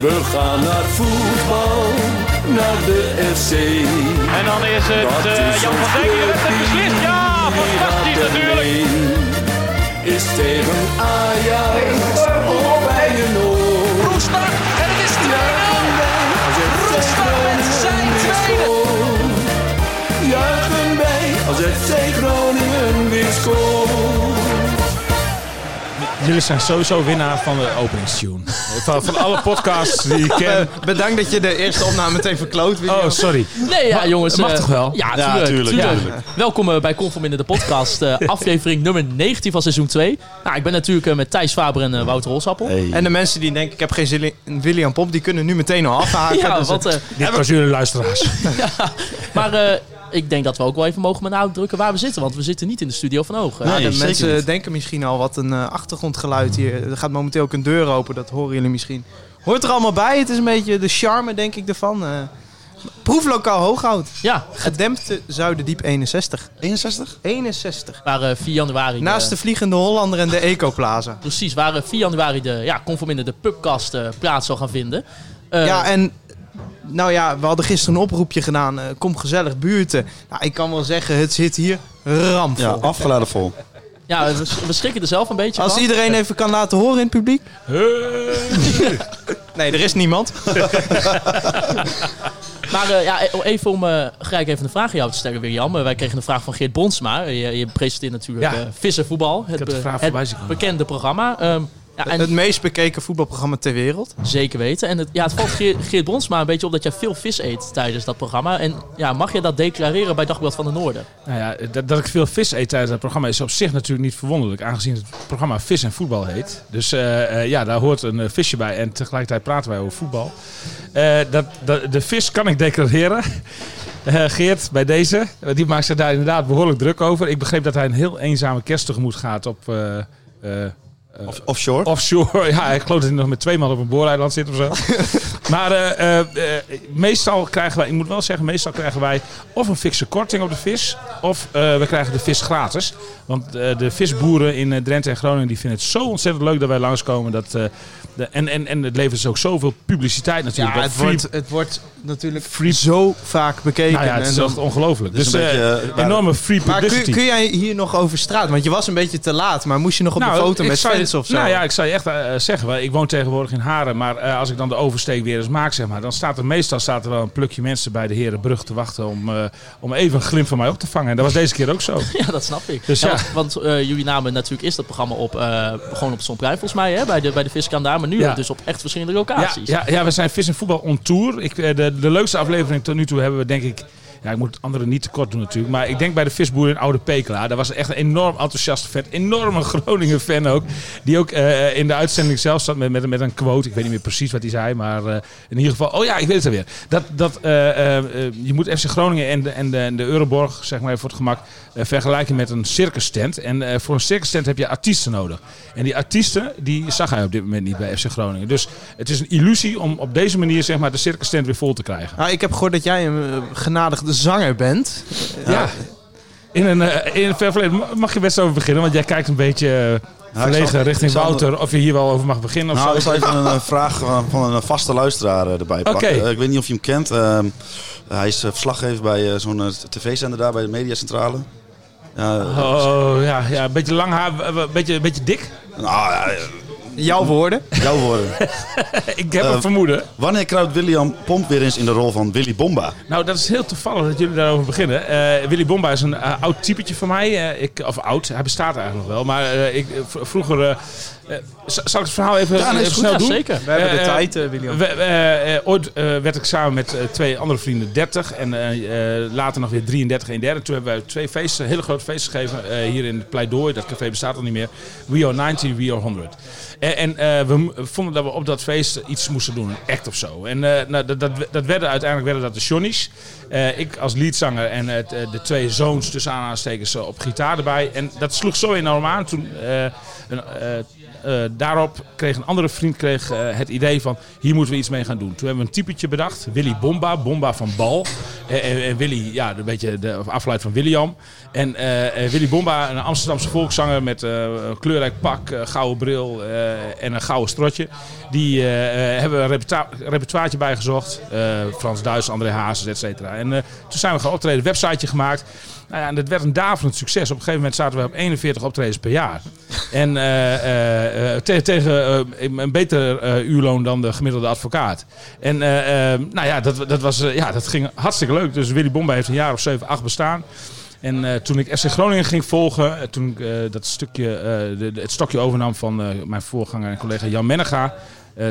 We gaan naar voetbal, naar de FC. En dan is het Dat eh, is Jan van Dijk die het clubteam, beslist. Ja, fantastisch natuurlijk. Is tegen Ajax of Feyenoord. Roestak en het is 2-0. Als het Roestak met zijn tweede. Juichen wij als FC Groningen Jullie zijn sowieso winnaar van de openingstune. Van, van alle podcasts die ik ken. Bedankt dat je de eerste opname meteen verkloot. William. Oh, sorry. Nee, ja, jongens. mag eh, toch wel? Ja, Ja, tuurlijk. tuurlijk, tuurlijk. tuurlijk. Welkom eh, bij Conform in de podcast, eh, aflevering nummer 19 van seizoen 2. Nou, ik ben natuurlijk met Thijs Faber en Wouter Holsappel. Hey. En de mensen die denken, ik heb geen zin in William Pomp, die kunnen nu meteen al afhaken. Ja, Dus, want, eh, Dit was jullie luisteraars. maar eh, ik denk dat we ook wel even mogen met uitdrukken waar we zitten. Want we zitten niet in de studio van Ogen. ja, Nee, de mensen niet. denken misschien al wat een eh, achtergrondgeluid hier. Er gaat momenteel ook een deur open, dat horen jullie misschien. Hoort er allemaal bij, het is een beetje de charme denk ik ervan. Eh, proeflokaal Hooghout, Ja, gedempte Zuiderdiep 61. 61? 61. waar eh, 4 januari... de- Naast de Vliegende Hollander en de Ecoplaza. Precies, waar eh, 4 januari de ja, Conform in de pubcast eh, plaats zal gaan vinden. Eh, Ja, en nou ja, we hadden gisteren een oproepje gedaan. eh, kom gezellig buurten. Nou, ik kan wel zeggen, het zit hier rampvol. Ja, afgeladen vol. ja, we, we schrikken er zelf een beetje Als van. iedereen even kan laten horen in het publiek. Nee, er is niemand. Maar eh, ja, even om uh, gelijk even een vraag aan jou te stellen, William. Wij kregen een vraag van Geert Bronsma. Je, je presenteert natuurlijk Ja. ja. Vissen Voetbal. Het, heb de be- vraag het voorbij zien komen. bekende programma. Ehm, ja, en Het meest bekeken voetbalprogramma ter wereld. zeker weten. En het, ja, het valt Geert, Geert Bronsma een beetje op dat jij veel vis eet tijdens dat programma. En ja, mag je dat declareren bij Dagblad van de Noorden? Nou ja, dat, dat ik veel vis eet tijdens het programma is op zich natuurlijk niet verwonderlijk. Aangezien het programma Vis en Voetbal heet. Dus eh, eh, ja, daar hoort een eh, visje bij. En tegelijkertijd praten wij over voetbal. Eh, dat, dat, de vis kan ik declareren. Eh, Geert, bij deze. Eh, Die maakt zich daar inderdaad behoorlijk druk over. Ik begreep dat hij een heel eenzame kerst tegemoet gaat op... eh, eh, Of, offshore. offshore. Ja, ik geloof dat hij nog met twee man op een booreiland zit of zo. maar eh, eh, eh, meestal krijgen wij, ik moet wel zeggen, meestal krijgen wij of een fikse korting op de vis, of eh, we krijgen de vis gratis. Want eh, de visboeren in eh, Drenthe en Groningen die vinden het zo ontzettend leuk dat wij langskomen. Dat, eh, de, en, en, en het levert dus ook zoveel publiciteit natuurlijk. Ja, het free- wordt, het wordt natuurlijk zo vaak bekeken. nou ja, het is echt ongelooflijk. Dus Dus, een beetje, eh, eh, enorme free maar kun, publicity. kun jij hier nog over straat? Want je was een beetje te laat, maar moest je nog op de foto Nou, met of zo? Nou ja, ik zou je echt eh, zeggen, wel, ik woon tegenwoordig in Haren, maar eh, als ik dan de oversteek weer eens maak, zeg maar, dan staat er meestal staat er wel een plukje mensen bij de Herenbrug te wachten om, eh, om even een glimp van mij op te vangen. En dat was deze keer ook zo. Ja, dat snap ik. Dus Ja, ja. want want, eh, jullie namen natuurlijk eerst dat programma op, eh, gewoon op Zonplein volgens mij, hè, bij de, bij de daar. Maar nu Ja. dus op echt verschillende locaties. ja, ja, we zijn Vis en Voetbal on tour. Ik, eh, de, de leukste aflevering tot nu toe hebben we denk ik... Ja, ik moet het anderen niet tekort doen natuurlijk. Maar ik denk bij de visboer in Oude Pekela. Daar was echt een enorm enthousiaste fan. Enorme Groningen fan ook. Die ook eh, in de uitzending zelf zat met, met, met een quote. Ik weet niet meer precies wat hij zei. Maar eh, in ieder geval... Oh ja, ik weet het alweer. Dat, dat, eh, je moet FC Groningen en de, en de, en de Euroborg, zeg maar even voor het gemak... vergelijken met een circus tent. En voor een circus tent heb je artiesten nodig. En die artiesten, die zag hij op dit moment niet bij FC Groningen. Dus het is een illusie om op deze manier zeg maar, de circus tent weer vol te krijgen. Nou, ik heb gehoord dat jij een eh, genadigde zanger bent. Ja. In een, eh, in een ver verleden mag je best over beginnen, want jij kijkt een beetje eh, ik verlegen zal- richting ik Wouter. Of je hier wel over mag beginnen of Nou, ik zo. zal even een eh, vraag van, van een vaste luisteraar erbij pakken. Oké. Ik weet niet of je hem kent. Ehm, hij is verslaggever bij zo'n tv-zender daar bij de mediacentrale. Ja, Oh ja, ja, een beetje lang haar, een beetje, een beetje dik. nou, ja, Jouw woorden. jouw woorden. Ik heb Eh, een vermoeden. Wanneer kruipt William Pomp weer eens in de rol van Willy Bomba? Nou, dat is heel toevallig dat jullie daarover beginnen. Eh, Willy Bomba is een eh, oud typetje van mij. Ik, of oud, hij bestaat eigenlijk nog wel. Maar ik, vroeger... eh, zal ik het verhaal even, Ja, snel Ja, doen? zeker. We hebben de Eh, tijd, eh, William. We- we- eh, eh, ooit werd ik samen met twee andere vrienden 30 en later nog weer 33 en derde. Toen hebben wij twee feesten, hele grote feesten gegeven hier in het Pleidooi. Dat café bestaat al niet meer. We are 90, we are 100. En, en we vonden dat we op dat feest iets moesten doen, een act of zo. En nou, dat, dat, dat werden uiteindelijk werden dat de Johnny's. Ik als leadzanger en de twee zoons tussen aanhalingstekens op gitaar erbij. En dat sloeg zo enorm aan toen... een, eh, eh, daarop kreeg een andere vriend kreeg, eh, het idee van hier moeten we iets mee gaan doen. Toen hebben we een typetje bedacht, Willy Bomba, Bomba van Bal. En, en, en Willy, ja, een beetje de afgeleid van William. En eh, eh, Willy Bomba, een Amsterdamse volkszanger met eh, een kleurrijk pak, eh, gouden bril eh, en een gouden strotje. Die eh, eh, hebben we een repertoire, bijgezocht. Eh, Frans Duits, André Hazes, et cetera. En eh, toen zijn we gaan optreden, een websiteje gemaakt. Nou ja, en dat werd een daverend succes. Op een gegeven moment zaten we op 41 optredens per jaar. En eh, eh, eh, te- tegen een beter uurloon dan de gemiddelde advocaat. En nou ja, dat, dat, was, ja, dat ging hartstikke leuk. Dus Willy Bomba heeft een jaar of 7, 8 bestaan. En toen ik FC Groningen ging volgen, toen ik dat stukje, de, het stokje overnam van mijn voorganger en collega Jan Mennega,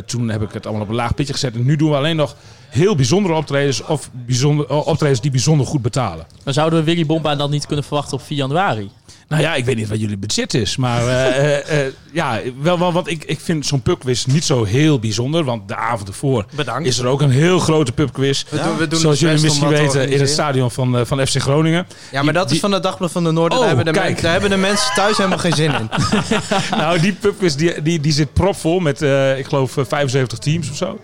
toen heb ik het allemaal op een laag pitje gezet. En nu doen we alleen nog heel bijzondere optredens of bijzonder, oh, optredens die bijzonder goed betalen. Dan zouden we Willy Bomba dan niet kunnen verwachten op 4 januari. Nou ja, ik weet niet wat jullie budget is. Maar eh, eh, eh, ja, wel, wel, want ik, ik vind zo'n pubquiz niet zo heel bijzonder. Want de avond ervoor Bedankt. is er ook een heel grote pubquiz. We doen, we doen Zoals jullie misschien weten in het stadion van, eh, van FC Groningen. Ja, maar dat Die- is van het Dagblad van de Noorden. Oh, daar, hebben de kijk. men- daar hebben de mensen thuis helemaal geen zin in. nou, die pubquiz die, die, die zit propvol met, eh, ik geloof, eh, 75 teams of zo.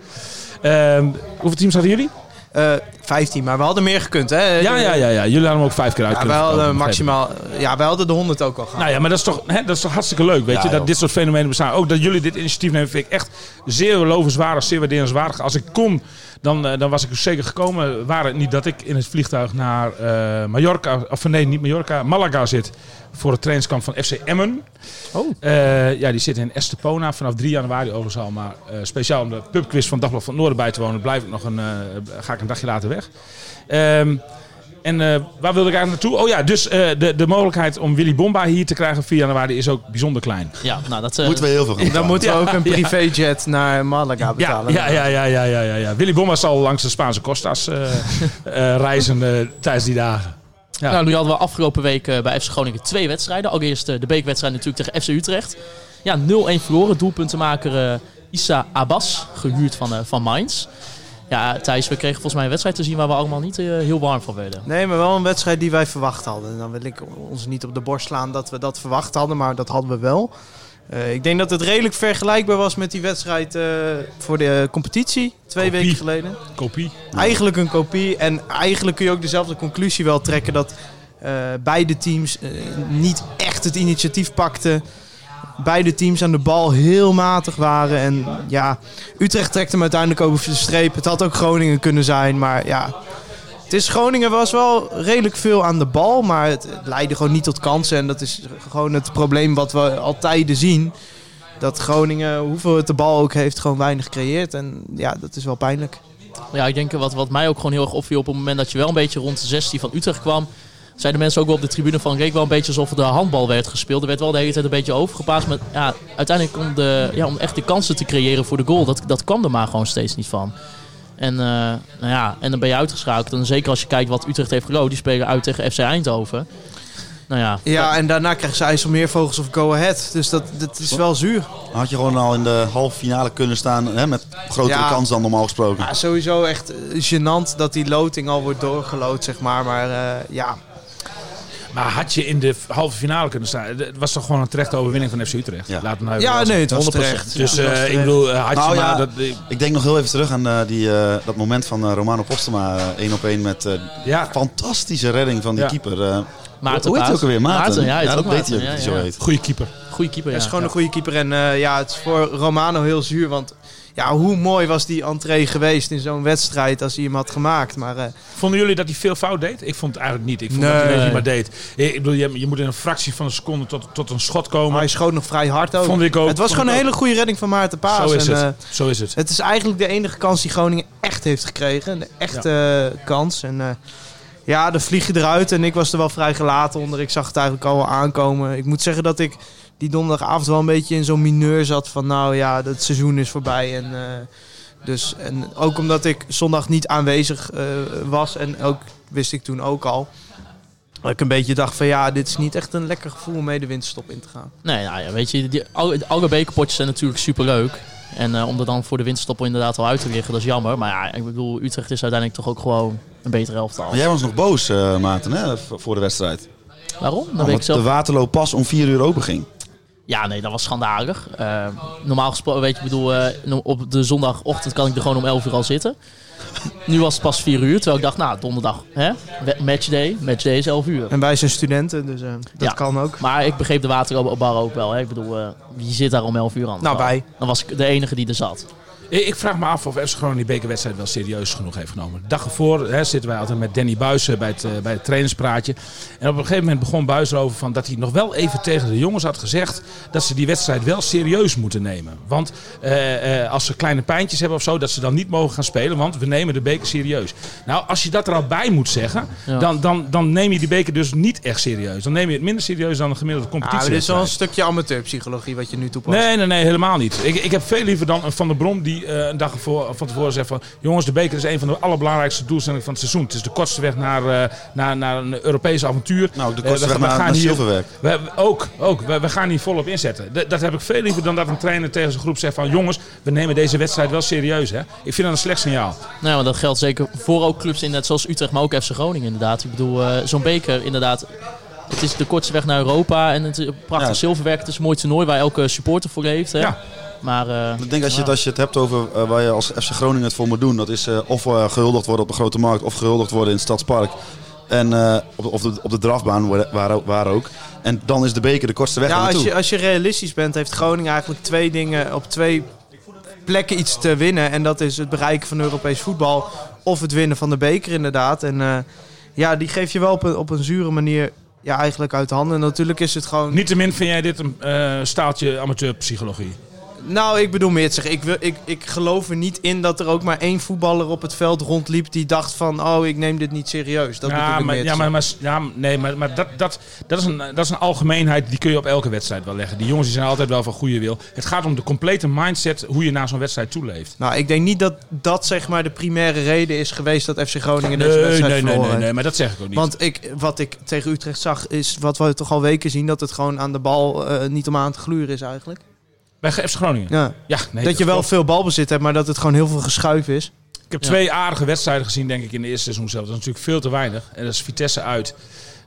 Ehm, hoeveel teams hadden jullie? Eh 15, maar we hadden meer gekund, hè? Ja, ja, ja, ja. Jullie hadden hem ook vijf keer uit Ja, kunnen wij hadden maximaal... Ja, wij hadden de 100 ook al gehad. Nou ja, maar dat is toch, hè, dat is toch hartstikke leuk, weet Ja, je, dat joh. dit soort fenomenen bestaan. Ook dat jullie dit initiatief nemen, vind ik echt zeer lovenswaardig, zeer waarderenswaardig. Als ik kon, dan, eh, dan was ik er zeker gekomen. Waar het niet dat ik in het vliegtuig naar eh, Mallorca, of nee, niet Mallorca, Malaga zit voor het trainingskamp van FC Emmen. Oh. Eh, ja, die zit in Estepona vanaf 3 januari overigens al. Maar speciaal om de pubquiz van Dagblad van het Noorden bij te wonen, blijf ik nog een, ga ik een dagje later weg. Ehm, en eh, waar wilde ik eigenlijk naartoe? Oh ja, dus eh, de, de mogelijkheid om Willy Bomba hier te krijgen op 4 januari is ook bijzonder klein. Ja, nou dat... eh, Moeten we heel veel gaan Dan moeten we Ja, ook een ja. privéjet naar Malaga betalen. ja, ja, ja, ja, ja, ja, ja. Willy Bomba zal langs de Spaanse Costa's eh, eh, reizen tijdens die dagen. Ja. Nou, nu hadden we afgelopen week eh, bij FC Groningen twee wedstrijden. Allereerst de beekwedstrijd natuurlijk tegen FC Utrecht. Ja, 0-1 verloren. Doelpuntenmaker eh Issa Abbas, gehuurd van, eh, van Mainz. Ja, Thijs, we kregen volgens mij een wedstrijd te zien waar we allemaal niet eh, heel warm van werden. Nee, maar wel een wedstrijd die wij verwacht hadden. En dan wil ik ons niet op de borst slaan dat we dat verwacht hadden, maar dat hadden we wel. Eh, ik denk dat het redelijk vergelijkbaar was met die wedstrijd eh, voor de competitie, twee Kopie. weken geleden. Kopie. Eigenlijk een kopie. En eigenlijk kun je ook dezelfde conclusie wel trekken dat eh, beide teams niet echt het initiatief pakten. Beide teams aan de bal heel matig waren. En ja, Utrecht trekt hem uiteindelijk over de streep. Het had ook Groningen kunnen zijn. Maar ja, het is Groningen was wel redelijk veel aan de bal. Maar het, leidde gewoon niet tot kansen. En dat is gewoon het probleem wat we al tijden zien. Dat Groningen, hoeveel het de bal ook heeft, gewoon weinig creëert. En ja, dat is wel pijnlijk. Ja, ik denk wat, wat mij ook gewoon heel erg opviel op het moment dat je wel een beetje rond de 16 van Utrecht kwam. Zeiden mensen ook wel op de tribune van, leek wel een beetje alsof er de handbal werd gespeeld. Er werd wel de hele tijd een beetje overgepaast. Maar ja, uiteindelijk om, de, ja, om echt de kansen te creëren voor de goal, dat, dat kwam er maar gewoon steeds niet van. En, eh, nou ja, en dan ben je uitgeschakeld. En zeker als je kijkt wat Utrecht heeft geloofd. Die spelen uit tegen FC Eindhoven. Nou ja, Ja, en daarna krijgen ze IJsselmeervogels of Go Ahead. Dus dat, dat is wel zuur. Had je gewoon al in de halve finale kunnen staan hè, met grotere Ja. kans dan normaal gesproken. Ja, sowieso echt eh, gênant dat die loting al wordt doorgeloot, zeg maar. Maar eh, ja, Maar had je in de halve finale kunnen staan? Het was toch gewoon een terechte overwinning van FC Utrecht? Ja. Laat me nou ja nee, het was 100%. terecht. Dus Ja, eh, ik bedoel, eh, had je Nou maar... ja. Dat, eh, Ik denk nog heel even terug aan eh, die, eh, dat moment van eh, Romano Postema. eh, één op één met eh ja, fantastische redding van die Ja. keeper. eh, Maarten hoe heet hij ook alweer? Maarten? ja, hij heet dat ook weet hij ook ja, hij zo ja. heet. goede keeper. Goeie keeper, Hij ja. is gewoon een goede keeper. En eh, ja, het is voor Romano heel zuur. Want ja, hoe mooi was die entree geweest in zo'n wedstrijd als hij hem had gemaakt. Maar eh, Vonden jullie dat hij veel fout deed? Ik vond het eigenlijk niet. Ik vond Nee. dat hij maar deed. Ik bedoel, je, je moet in een fractie van een seconde tot, tot een schot komen. hij schoot nog vrij hard ook. Vond ik ook. Het was gewoon een ook. hele goede redding van Maarten Paas. Zo is en, het. eh, Zo is het. Het is eigenlijk de enige kans die Groningen echt heeft gekregen. De echte eh, kans. En ja, dan vlieg je eruit. En ik was er wel vrij gelaten onder. Ik zag het eigenlijk al wel aankomen. Ik moet zeggen dat ik die donderdagavond wel een beetje in zo'n mineur zat. Van nou ja, het seizoen is voorbij. En, eh, dus, en ook omdat ik zondag niet aanwezig eh, was. En ook wist ik toen ook al. Dat ik een beetje dacht van ja, dit is niet echt een lekker gevoel om mee de winterstop in te gaan. Nee, nou ja, weet je, die, alle, alle bekerpotjes zijn natuurlijk superleuk. En eh, om er dan voor de winterstop inderdaad al uit te liggen, dat is jammer. Maar ja, ik bedoel, Utrecht is uiteindelijk toch ook gewoon een betere elftal. Maar jij was nog boos, eh Maarten, hè, voor de wedstrijd. Waarom? Dan ik Omdat zelf. de Waterloo pas om vier uur open ging. Ja, nee, dat was schandalig. Eh, normaal gesproken, weet je, bedoel, eh, op de zondagochtend kan ik er gewoon om 11 uur al zitten. Nu was het pas 4 uur, terwijl ik dacht, nou, donderdag, hè? Matchday, matchday is 11 uur. En wij zijn studenten, dus eh, dat Ja. kan ook. Maar ik begreep de waterbar ook wel. Hè? Ik bedoel, eh, wie zit daar om 11 uur aan? Nou, wij. Dan was ik de enige die er zat. Ik ik vraag me af of FC Groningen die bekerwedstrijd wel serieus genoeg heeft genomen. De dag ervoor hè, zitten wij altijd met Danny Buijsen bij het, eh, bij het trainerspraatje. En op een gegeven moment begon Buijs erover van dat hij nog wel even tegen de jongens had gezegd dat ze die wedstrijd wel serieus moeten nemen. Want eh, eh, als ze kleine pijntjes hebben of zo, dat ze dan niet mogen gaan spelen, want we nemen de beker serieus. Nou, als je dat er al bij moet zeggen, Ja. dan, dan, dan neem je die beker dus niet echt serieus. Dan neem je het minder serieus dan een gemiddelde Ah, maar competitie. dit is wel een stukje amateurpsychologie wat je nu toepast. Nee, nee, nee, helemaal niet. Ik, ik heb veel liever dan een Van der Brom die eh, een dag voor, van tevoren zegt van... Jongens, de beker is een van de allerbelangrijkste doelstellingen van het seizoen. Het is de kortste weg naar, eh, naar, naar een Europees avontuur. Nou, de Eh, kortste we- weg we naar, gaan naar hier- zilverwerk. We, we- ook, ook. We, we gaan hier volop inzetten. D- dat heb ik veel liever dan dat een trainer tegen zijn groep zegt van... Jongens, we nemen deze wedstrijd wel serieus. Hè? Ik vind dat een slecht signaal. Nou, maar dat geldt zeker voor ook clubs in, net zoals Utrecht, maar ook FC Groningen inderdaad. Ik bedoel, eh, zo'n beker inderdaad. Het is de kortste weg naar Europa en het is een prachtig Ja. zilverwerk. Het is een mooi toernooi waar elke supporter voor heeft. Hè? Ja. Maar eh, Ik denk als je, het, als je het hebt over eh, waar je als FC Groningen het voor moet doen, dat is eh, of eh, gehuldigd worden op de grote markt of gehuldigd worden in het Stadspark. En eh, op, de- op de drafbaan waar, ook. En dan is de beker de kortste weg Ja, als je, als je realistisch bent, heeft Groningen eigenlijk twee dingen op twee plekken iets te winnen. En dat is het bereiken van Europees voetbal of het winnen van de beker inderdaad. En eh, ja, die geef je wel op een, op een zure manier ja, eigenlijk uit de handen. En natuurlijk is het gewoon... Niettemin vind jij dit een staaltje amateurpsychologie. Nou, ik bedoel meer te zeggen, ik, wil, ik, ik geloof er niet in dat er ook maar één voetballer op het veld rondliep die dacht van, oh, ik neem dit niet serieus. Dat ja, ik maar, meer ja, maar, maar, ja, nee, maar, maar dat, dat, dat, is een, dat is een algemeenheid die kun je op elke wedstrijd wel leggen. Die jongens die zijn altijd wel van goede wil. Het gaat om de complete mindset hoe je naar zo'n wedstrijd toeleeft. Nou, ik denk niet dat dat zeg maar de primaire reden is geweest dat FC Groningen deze Nee, wedstrijd nee, nee, nee, heeft. nee, maar dat zeg ik ook niet. Want ik, wat ik tegen Utrecht zag, is wat we toch al weken zien: dat het gewoon aan de bal eh, niet om aan te gluren is eigenlijk. Bij FC Groningen. Ja. Ja, nee, dat je wel klopt. veel balbezit hebt, maar dat het gewoon heel veel geschuif is. Ik heb twee aardige wedstrijden gezien, denk ik, in de eerste seizoen zelf. Dat is natuurlijk veel te weinig. En dat is Vitesse uit.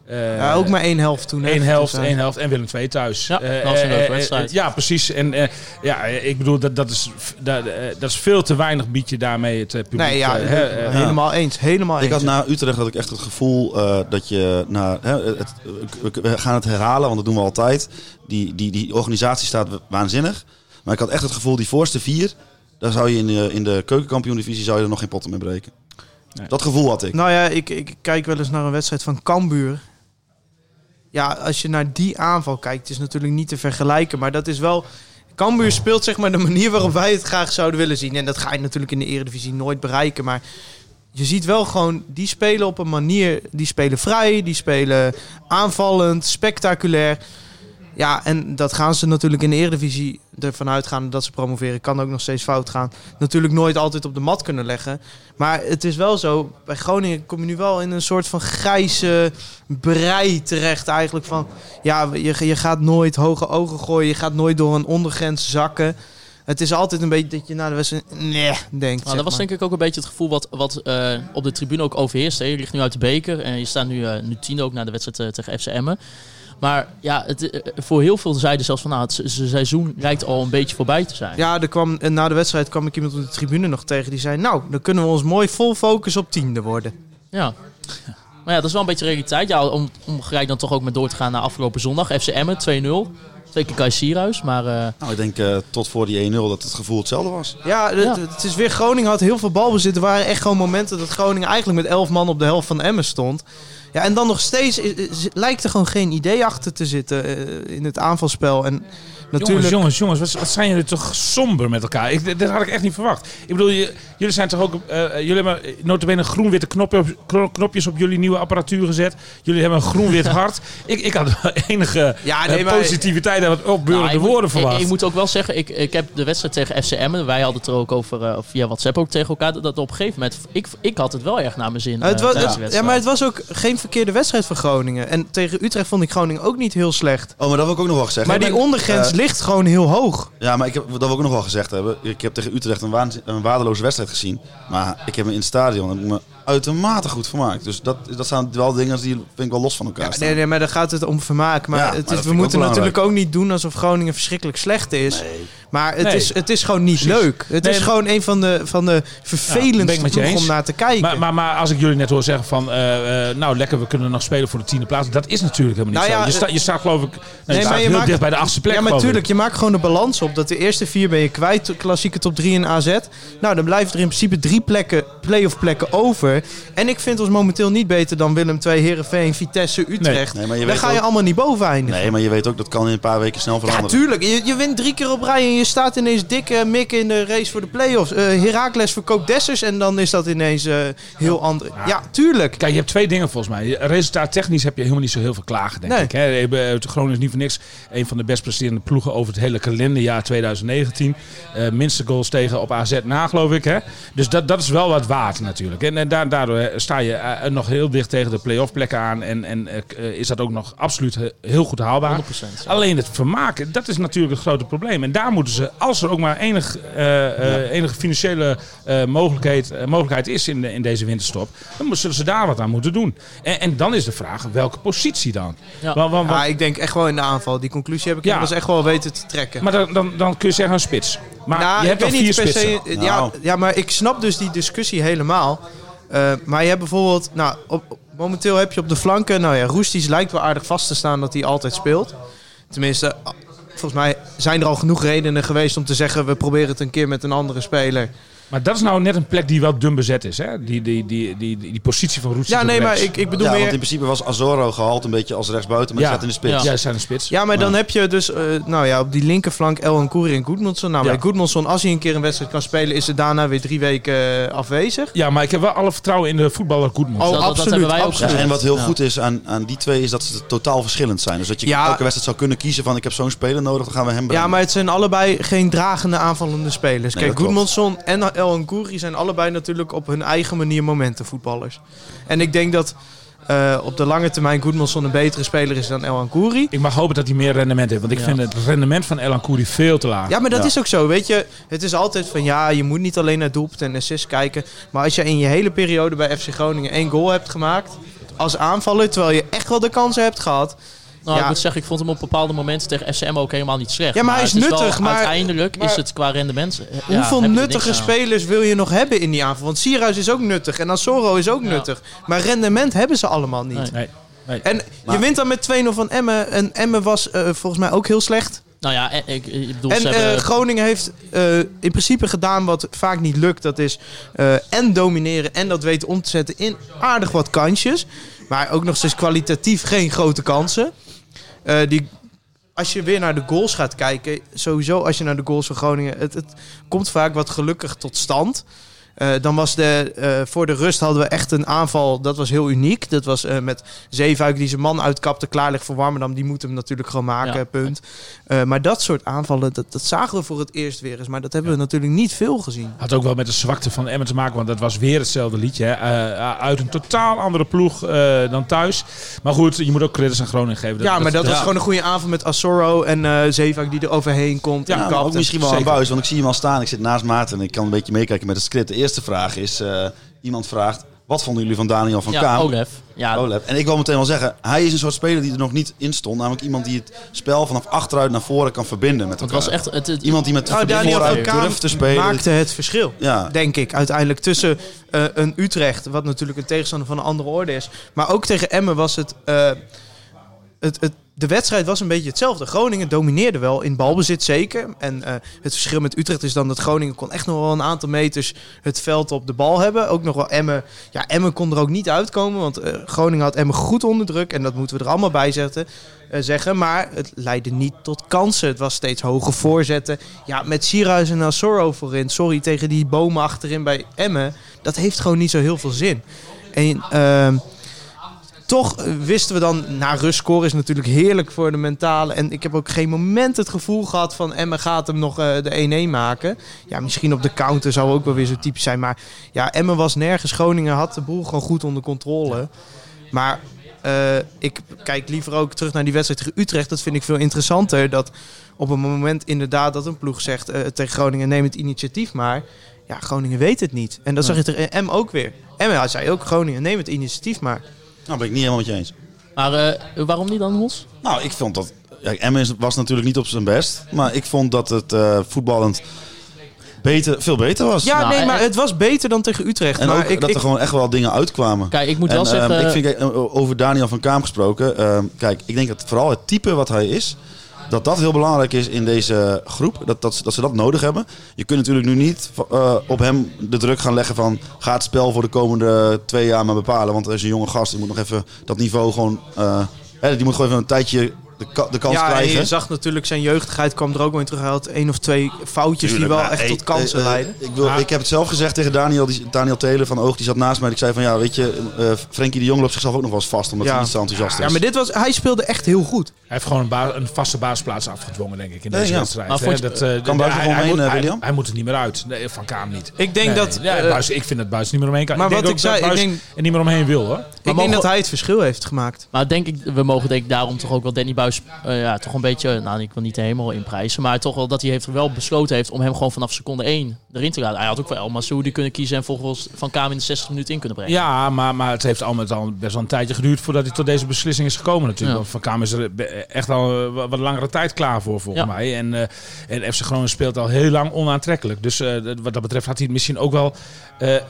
Eh, ja, ook maar één helft toen. hè. Één helft, één helft en Willem II thuis. Ja, Eh, dat was een eh, leuke wedstrijd. ja, precies. En eh, ja, ik bedoel, dat, dat, is, dat, dat is veel te weinig bied je daarmee het publiek. Nee, ja, helemaal eens. Helemaal Ik eens. had na Utrecht had ik echt het gevoel eh, dat je hè, het, we- we gaan het herhalen, want dat doen we altijd. Die, die, die organisatie staat waanzinnig. Maar ik had echt het gevoel, die voorste vier, daar zou je in de, in de keukenkampioen-divisie zou je er nog geen potten mee breken. Nee. Dat gevoel had ik. Nou ja, ik, ik kijk wel eens naar een wedstrijd van Cambuur. Ja, als je naar die aanval kijkt, is natuurlijk niet te vergelijken. Maar dat is wel... Cambuur speelt zeg maar de manier waarop wij het graag zouden willen zien. En dat ga je natuurlijk in de Eredivisie nooit bereiken. Maar je ziet wel gewoon, die spelen op een manier... Die spelen vrij, die spelen aanvallend, spectaculair. Ja, en dat gaan ze natuurlijk in de Eredivisie ervan uitgaan dat ze promoveren. Kan ook nog steeds fout gaan. Natuurlijk nooit altijd op de mat kunnen leggen. Maar het is wel zo, bij Groningen kom je nu wel in een soort van grijze brei terecht eigenlijk. Van, ja, je, je gaat nooit hoge ogen gooien, je gaat nooit door een ondergrens zakken. Het is altijd een beetje dat je na de wedstrijd, nee, denkt. Nou, dat was denk ik ook een beetje het gevoel wat, wat eh, op de tribune ook overheerst. hè. Je ligt nu uit de beker en je staat nu, eh nu tiende ook na de wedstrijd eh, tegen FC Emmen. Maar ja, het, eh, voor heel veel zeiden zelfs van nou, het se- se- seizoen lijkt al een beetje voorbij te zijn. Ja, er kwam, en na de wedstrijd kwam ik iemand op de tribune nog tegen die zei... Nou, dan kunnen we ons mooi vol focus op tiende worden. Ja. Maar ja, dat is wel een beetje realiteit. Ja, om, om gelijk dan toch ook met door te gaan naar afgelopen zondag. FC Emmen 2-0. Twee keer Kai Sierhuis, maar... eh, Nou, ik denk eh, tot voor die 1-0 dat het gevoel hetzelfde was. Ja, het, Ja. het is weer Groningen had heel veel balbezit. Er waren echt gewoon momenten dat Groningen eigenlijk met elf man op de helft van Emmen stond. Ja, en dan nog steeds is- is- lijkt er gewoon geen idee achter te zitten eh, in het aanvalspel. En natuurlijk... Jongens, jongens, jongens, wat, zijn jullie toch somber met elkaar? Ik, dit had ik echt niet verwacht. Ik bedoel, jullie zijn toch ook... eh, jullie hebben notabene groen-witte knopje op- kno- knopjes op jullie nieuwe apparatuur gezet. Jullie hebben een groen-wit hart. Ik, ik had enige Ja, eh, nee, maar- positiviteit en wat opbeurende Nou, moet- woorden ik, verwacht. ik moet ook wel zeggen, ik, ik heb de wedstrijd tegen FC Emmen, wij hadden het er ook over eh, via WhatsApp ook tegen elkaar, dat, dat op een gegeven moment, ik, ik had het wel erg naar mijn zin. het eh, was, ja, maar het was ook geen verkeerde wedstrijd voor Groningen. En tegen Utrecht vond ik Groningen ook niet heel slecht. Oh, maar dat wil ik ook nog wel gezegd Maar die ondergrens Eh, ligt gewoon heel hoog. Ja, maar ik heb, dat wil ik ook nog wel gezegd hebben. Ik heb tegen Utrecht een, een waardeloze wedstrijd gezien. Maar ik heb me in het stadion heb ik me uitermate goed vermaakt. Dus dat, dat zijn wel dingen die vind ik wel los van elkaar Ja, staan. nee, nee, maar daar gaat het om vermaak. Maar, Ja, het maar is, dat we moeten ook natuurlijk ook niet doen alsof Groningen verschrikkelijk slecht is. Maar het, Nee. is, het is gewoon niet Precies. leuk. Het Nee, is gewoon een van de, van de vervelendste om naar te kijken. Maar, maar, maar als ik jullie net hoor zeggen van, eh, eh, nou lekker, we kunnen nog spelen voor de tiende plaats. Dat is natuurlijk helemaal niet Nou ja, zo. Je, sta, je staat geloof ik, nee, je maar staat je heel maakt- dicht bij de achtste plek ja, maar natuurlijk, je maakt gewoon de balans op. Dat de eerste vier ben je kwijt, klassieke top 3 in AZ. Nou, dan blijven er in principe drie plekken, play-off plekken over. En ik vind ons momenteel niet beter dan Willem II, Herenveen, Vitesse, Utrecht. Nee, Daar ga je ook- allemaal niet boven eindigen. Nee, maar je weet ook, dat kan in een paar weken snel Ja, veranderen. tuurlijk. Je, je wint drie keer op rij en je staat ineens dikke mikken in de race voor de play-offs. Eh Heracles verkoopt Dessers en dan is dat ineens eh, heel anders. Ja, tuurlijk. Kijk, je hebt twee dingen volgens mij. Resultaat technisch heb je helemaal niet zo heel veel klagen, denk Nee. ik. Hè. Eh, Groningen is niet voor niks een van de best presterende ploegen over het hele kalenderjaar 2019. Eh minste goals tegen op AZ na, geloof ik. Hè. Dus dat, dat is wel wat waard natuurlijk. En, en da- daardoor eh, sta je eh, nog heel dicht tegen de play-off plekken aan. En, en eh, is dat ook nog absoluut he- heel goed haalbaar. 100%. ja. Alleen het vermaken, dat is natuurlijk het grote probleem. En daar moeten ze, als er ook maar enig, eh, eh, enige financiële eh, mogelijkheid, eh, mogelijkheid is in, de- in deze winterstop, dan zullen ze daar wat aan moeten doen. En, en dan is de vraag, welke positie dan? Ja. Want- want- want- Ja, ik denk echt wel in de aanval. Die conclusie heb ik Ja. inmiddels echt wel weten te trekken. maar dan, dan, dan kun je zeggen een spits. Maar Nou, je hebt ik al weet vier niet per spitsen. se. Nou. Ja, ja, maar ik snap dus die discussie helemaal. Eh, maar je hebt bijvoorbeeld, nou, op, momenteel heb je op de flanken, nou ja, Roesties lijkt wel aardig vast te staan dat hij altijd speelt. Tenminste, ah, volgens mij zijn er al genoeg redenen geweest om te zeggen, we proberen het een keer met een andere speler. Maar dat is nou net een plek die wel dun bezet is. Hè? Die, die, die, die, die, die positie van Roets. Ja, nee, maar ik, ik bedoel ja, want meer... in principe was Azoro gehaald een beetje als rechtsbuiten, maar Ja. zat in de spits. Ja, zijn een spits. Ja, maar dan heb je dus, eh, nou ja, op die linkerflank El Koeri en Goedmondson. Nou, Ja. bij Goedmondson, als hij een keer een wedstrijd kan spelen, is hij daarna weer drie weken eh, afwezig. Ja, maar ik heb wel alle vertrouwen in de voetballer Goedmond. Oh, absoluut, hebben wij ook absoluut. Ja, en wat heel Ja. goed is aan, aan die twee is dat ze totaal verschillend zijn. Dus dat je Ja. elke wedstrijd zou kunnen kiezen van ik heb zo'n speler nodig, dan gaan we hem brengen. Ja, maar het zijn allebei geen dragende aanvallende spelers. Nee, Kijk. Goedmondson en El Nkouri zijn allebei natuurlijk op hun eigen manier momentenvoetballers. En ik denk dat eh, op de lange termijn Goedmondson een betere speler is dan El Nkouri. Ik mag hopen dat hij meer rendement heeft. Want ik Ja. vind het rendement van Elan Kouri veel te laag. Ja, maar dat Ja. is ook zo. Weet je, het is altijd van ja, je moet niet alleen naar doelpunt en assists kijken. Maar als je in je hele periode bij FC Groningen één goal hebt gemaakt als aanvaller, terwijl je echt wel de kansen hebt gehad. Nou, Ja. ik moet zeggen, ik vond hem op bepaalde momenten tegen SM ook helemaal niet slecht. Ja, maar hij is wel- nuttig, maar- uiteindelijk maar- is het qua rendement... eh, ja, Hoeveel nuttige spelers wil je nog hebben in die aanval? Want Sierhuis is ook nuttig en Assoro is ook Ja. nuttig. Maar rendement hebben ze allemaal niet. Nee. Nee. nee. En je wint dan met 2-0 van Emmen. En Emmen was eh, volgens mij ook heel slecht. Nou ja, ik, ik, ik bedoel, En ze eh, hebben... Groningen heeft eh, in principe gedaan wat vaak niet lukt. Dat is eh, en domineren en dat weten om te zetten in aardig wat kansjes. Maar ook nog steeds kwalitatief geen grote kansen. Eh, die, als je weer naar de goals gaat kijken, sowieso als je naar de goals van Groningen, het, het komt vaak wat gelukkig tot stand. Eh, dan was de, eh, voor de rust hadden we echt een aanval, dat was heel uniek. Dat was eh, met Zeefuik die zijn man uitkapte, klaar ligt voor Warmerdam. Die moet hem natuurlijk gewoon maken, Ja. punt. Eh, maar dat soort aanvallen, dat, dat zagen we voor het eerst weer eens. Maar dat hebben we natuurlijk niet veel gezien. Had ook wel met de zwakte van Emmen te maken, want dat was weer hetzelfde liedje. Hè. Eh, uit een totaal andere ploeg eh, dan thuis. Maar goed, je moet ook credits aan Groningen geven. ja, maar dat was ja. gewoon een goede aanval met Assoro en eh Zeefuik die er overheen komt. Ja, en ook misschien wel aan buis, want ik zie hem al staan. Ik zit naast Maarten en ik kan een beetje meekijken met het script. De eerste vraag is, eh, iemand vraagt, wat vonden jullie van Daniel van ja, Kaam? Olef. Ja, Olef. En ik wil meteen wel zeggen, hij is een soort speler die er nog niet in stond. Namelijk iemand die het spel vanaf achteruit naar voren kan verbinden met het elkaar. was echt... Het, het- Iemand die met Nou, Daniel vooruit van Kaam durft te spelen. maakte het verschil. Ja, Denk ik uiteindelijk tussen eh, een Utrecht, wat natuurlijk een tegenstander van een andere orde is. Maar ook tegen Emmen was het. eh, de wedstrijd was een beetje hetzelfde. Groningen domineerde wel in balbezit zeker. En eh, het verschil met Utrecht is dan dat Groningen kon echt nog wel een aantal meters het veld op de bal hebben. Ook nog wel Emmen. Ja, Emmen kon er ook niet uitkomen. Want eh, Groningen had Emmen goed onder druk. En dat moeten we er allemaal bij zetten, eh, zeggen. Maar het leidde niet tot kansen. Het was steeds hoge voorzetten. Ja, met Sierhuis en Assoro voorin. Sorry, tegen die bomen achterin bij Emmen. Dat heeft gewoon niet zo heel veel zin. En... toch wisten we dan, na rust scoren is natuurlijk heerlijk voor de mentale. En ik heb ook geen moment het gevoel gehad van Emma gaat hem nog eh, de 1-1 maken. Ja, misschien op de counter zou ook wel weer zo typisch zijn. Maar ja, Emma was nergens. Groningen had de boel gewoon goed onder controle. Maar eh, ik kijk liever ook terug naar die wedstrijd tegen Utrecht. Dat vind ik veel interessanter. Dat op een moment inderdaad dat een ploeg zegt eh, tegen Groningen... neem het initiatief maar. Ja, Groningen weet het niet. En dat zag je tegen M ook weer. M zei ook, Groningen neem het initiatief maar. Nou, ben ik niet helemaal met je eens. Maar eh, waarom niet dan, Mos? Nou, ik vond dat... Ja, Emmen is- was natuurlijk niet op zijn best. Maar ik vond dat het eh, voetballend beter, veel beter was. Ja, Nou, nee, maar en- het was beter dan tegen Utrecht. En maar ook ik, dat ik, er gewoon echt wel dingen uitkwamen. Kijk, ik moet En, wel zeggen... ehm, ik vind, eh, over Daniel van Kaam gesproken. ehm, kijk, ik denk dat vooral het type wat hij is. Dat dat heel belangrijk is in deze groep. Dat, dat, dat ze dat nodig hebben. Je kunt natuurlijk nu niet eh, op hem de druk gaan leggen van... Ga het spel voor de komende twee jaar maar bepalen. Want is een jonge gast. Die moet nog even dat niveau gewoon... eh, hè, die moet gewoon even een tijdje de, ka- de kans ja, en krijgen. je zag natuurlijk zijn jeugdigheid kwam er ook wel in terug. Hij had één of twee foutjes die wel echt hey, tot kansen eh, eh, leiden. Ik, wil, ik heb het zelf gezegd tegen Daniel, die, Daniel Telen van Oog. Die zat naast mij. Ik zei van ja, weet je, eh Frenkie de Jong loopt zichzelf ook nog wel eens vast. Omdat Ja. hij niet zo enthousiast is. Ja, maar dit was, hij speelde echt heel goed. Hij heeft gewoon een, ba- een vaste basisplaats afgedwongen, denk ik, in Nee, deze ja. wedstrijd. Maar hè. vond je- dat, eh, Kan Buis er hij, gewoon hij heen, moet, eh, hij- William? hij moet er niet meer uit. Nee, van Kaam niet. Ik denk Nee, dat... ja, Buis, ik vind dat Buis niet meer omheen kan. maar wat ik zei, ik denk- er niet meer omheen wil, hoor. ik denk dat hij het verschil heeft gemaakt. Maar denk ik, we mogen denk ik daarom toch ook wel Danny Buis eh, ja, toch een beetje, nou ik wil niet de hemel inprijzen, maar toch wel dat hij heeft wel besloten heeft om hem gewoon vanaf seconde 1 erin te laten. Hij had ook wel El kunnen kiezen en volgens Van Kamer in de 60 minuten in kunnen brengen. Ja, maar, maar het heeft al met al best wel een tijdje geduurd voordat hij tot deze beslissing is gekomen natuurlijk. Ja. Want Van Kamer is er echt al eh, wat langere tijd klaar voor, volgens Ja. mij. En, eh, en FC Groningen speelt al heel lang onaantrekkelijk. Dus wat dat betreft had hij het misschien ook wel,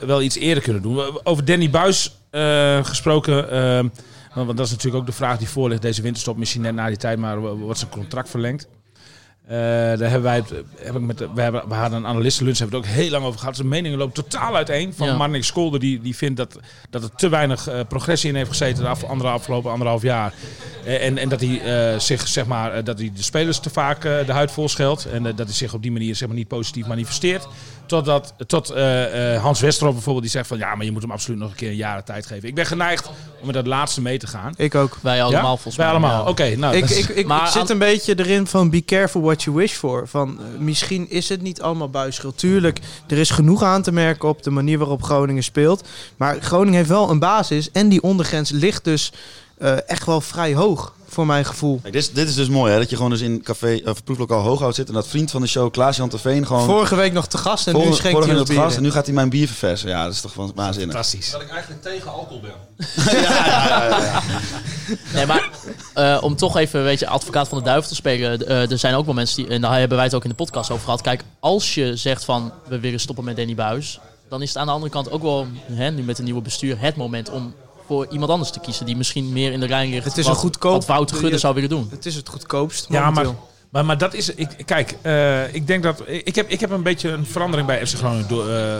wel iets eerder kunnen doen. Over Danny Buis gesproken... want dat is natuurlijk ook de vraag die voor ligt deze winterstop. Misschien net na die tijd, maar wordt zijn contract verlengd? Eh, daar hebben wij het, heb ik met, de- we, hebben, we hadden een analistenlunch, hebben we het ook heel lang over gehad. Zijn meningen lopen totaal uiteen. Van Ja. Marnik Skolder, die, die vindt dat, dat er te weinig eh, progressie in heeft gezeten de af, andere, afgelopen anderhalf jaar. Eh, en, en dat hij zich, zeg maar, dat hij de spelers te vaak de huid vol scheldt. En dat hij zich op die manier zeg maar, niet positief manifesteert. Totdat, tot eh, eh, Hans Westerop bijvoorbeeld, die zegt van ja, maar je moet hem absoluut nog een keer een jaren tijd geven. Ik ben geneigd om met dat laatste mee te gaan. Ik ook. Wij allemaal Ja? volgens Wij mij. allemaal. ja. Oké, nou. Ik, ik, ik, Maar ik zit een beetje erin van be careful what you wish for. Van, eh, misschien is het niet allemaal buisschuld. Tuurlijk, er is genoeg aan te merken op de manier waarop Groningen speelt. Maar Groningen heeft wel een basis. En die ondergrens ligt dus eh, echt wel vrij hoog, voor mijn gevoel. Kijk, dit, is, dit is dus mooi, hè? Dat je gewoon dus in café of proeflokaal Hooghout zit. En dat vriend van de show, Klaas-Jan Terveen, gewoon... Vorige week nog te gast en nu schenkt vorige hij week ons op gast, bier. En nu gaat hij mijn bier verversen. Ja, dat is toch gewoon waanzinnig. Fantastisch. Dat ik eigenlijk tegen alcohol ben. Nee, maar eh, om toch even, weet je, advocaat van de duivel te spelen. eh, er zijn ook wel mensen die, en daar hebben wij het ook in de podcast over gehad. Kijk, als je zegt van, we willen stoppen met Danny Buis. Dan is het aan de andere kant ook wel, hè, nu met een nieuwe bestuur, het moment om voor iemand anders te kiezen. Die misschien meer in de lijn ligt. Het is wat, een goedkoop- Wat Wouter Gudde zou willen doen. Het is het goedkoopst Ja, maar, momenteel. Maar, maar dat is. Ik, kijk, eh, ik denk dat. Ik heb, ik heb een beetje een verandering bij FC Groningen door, eh,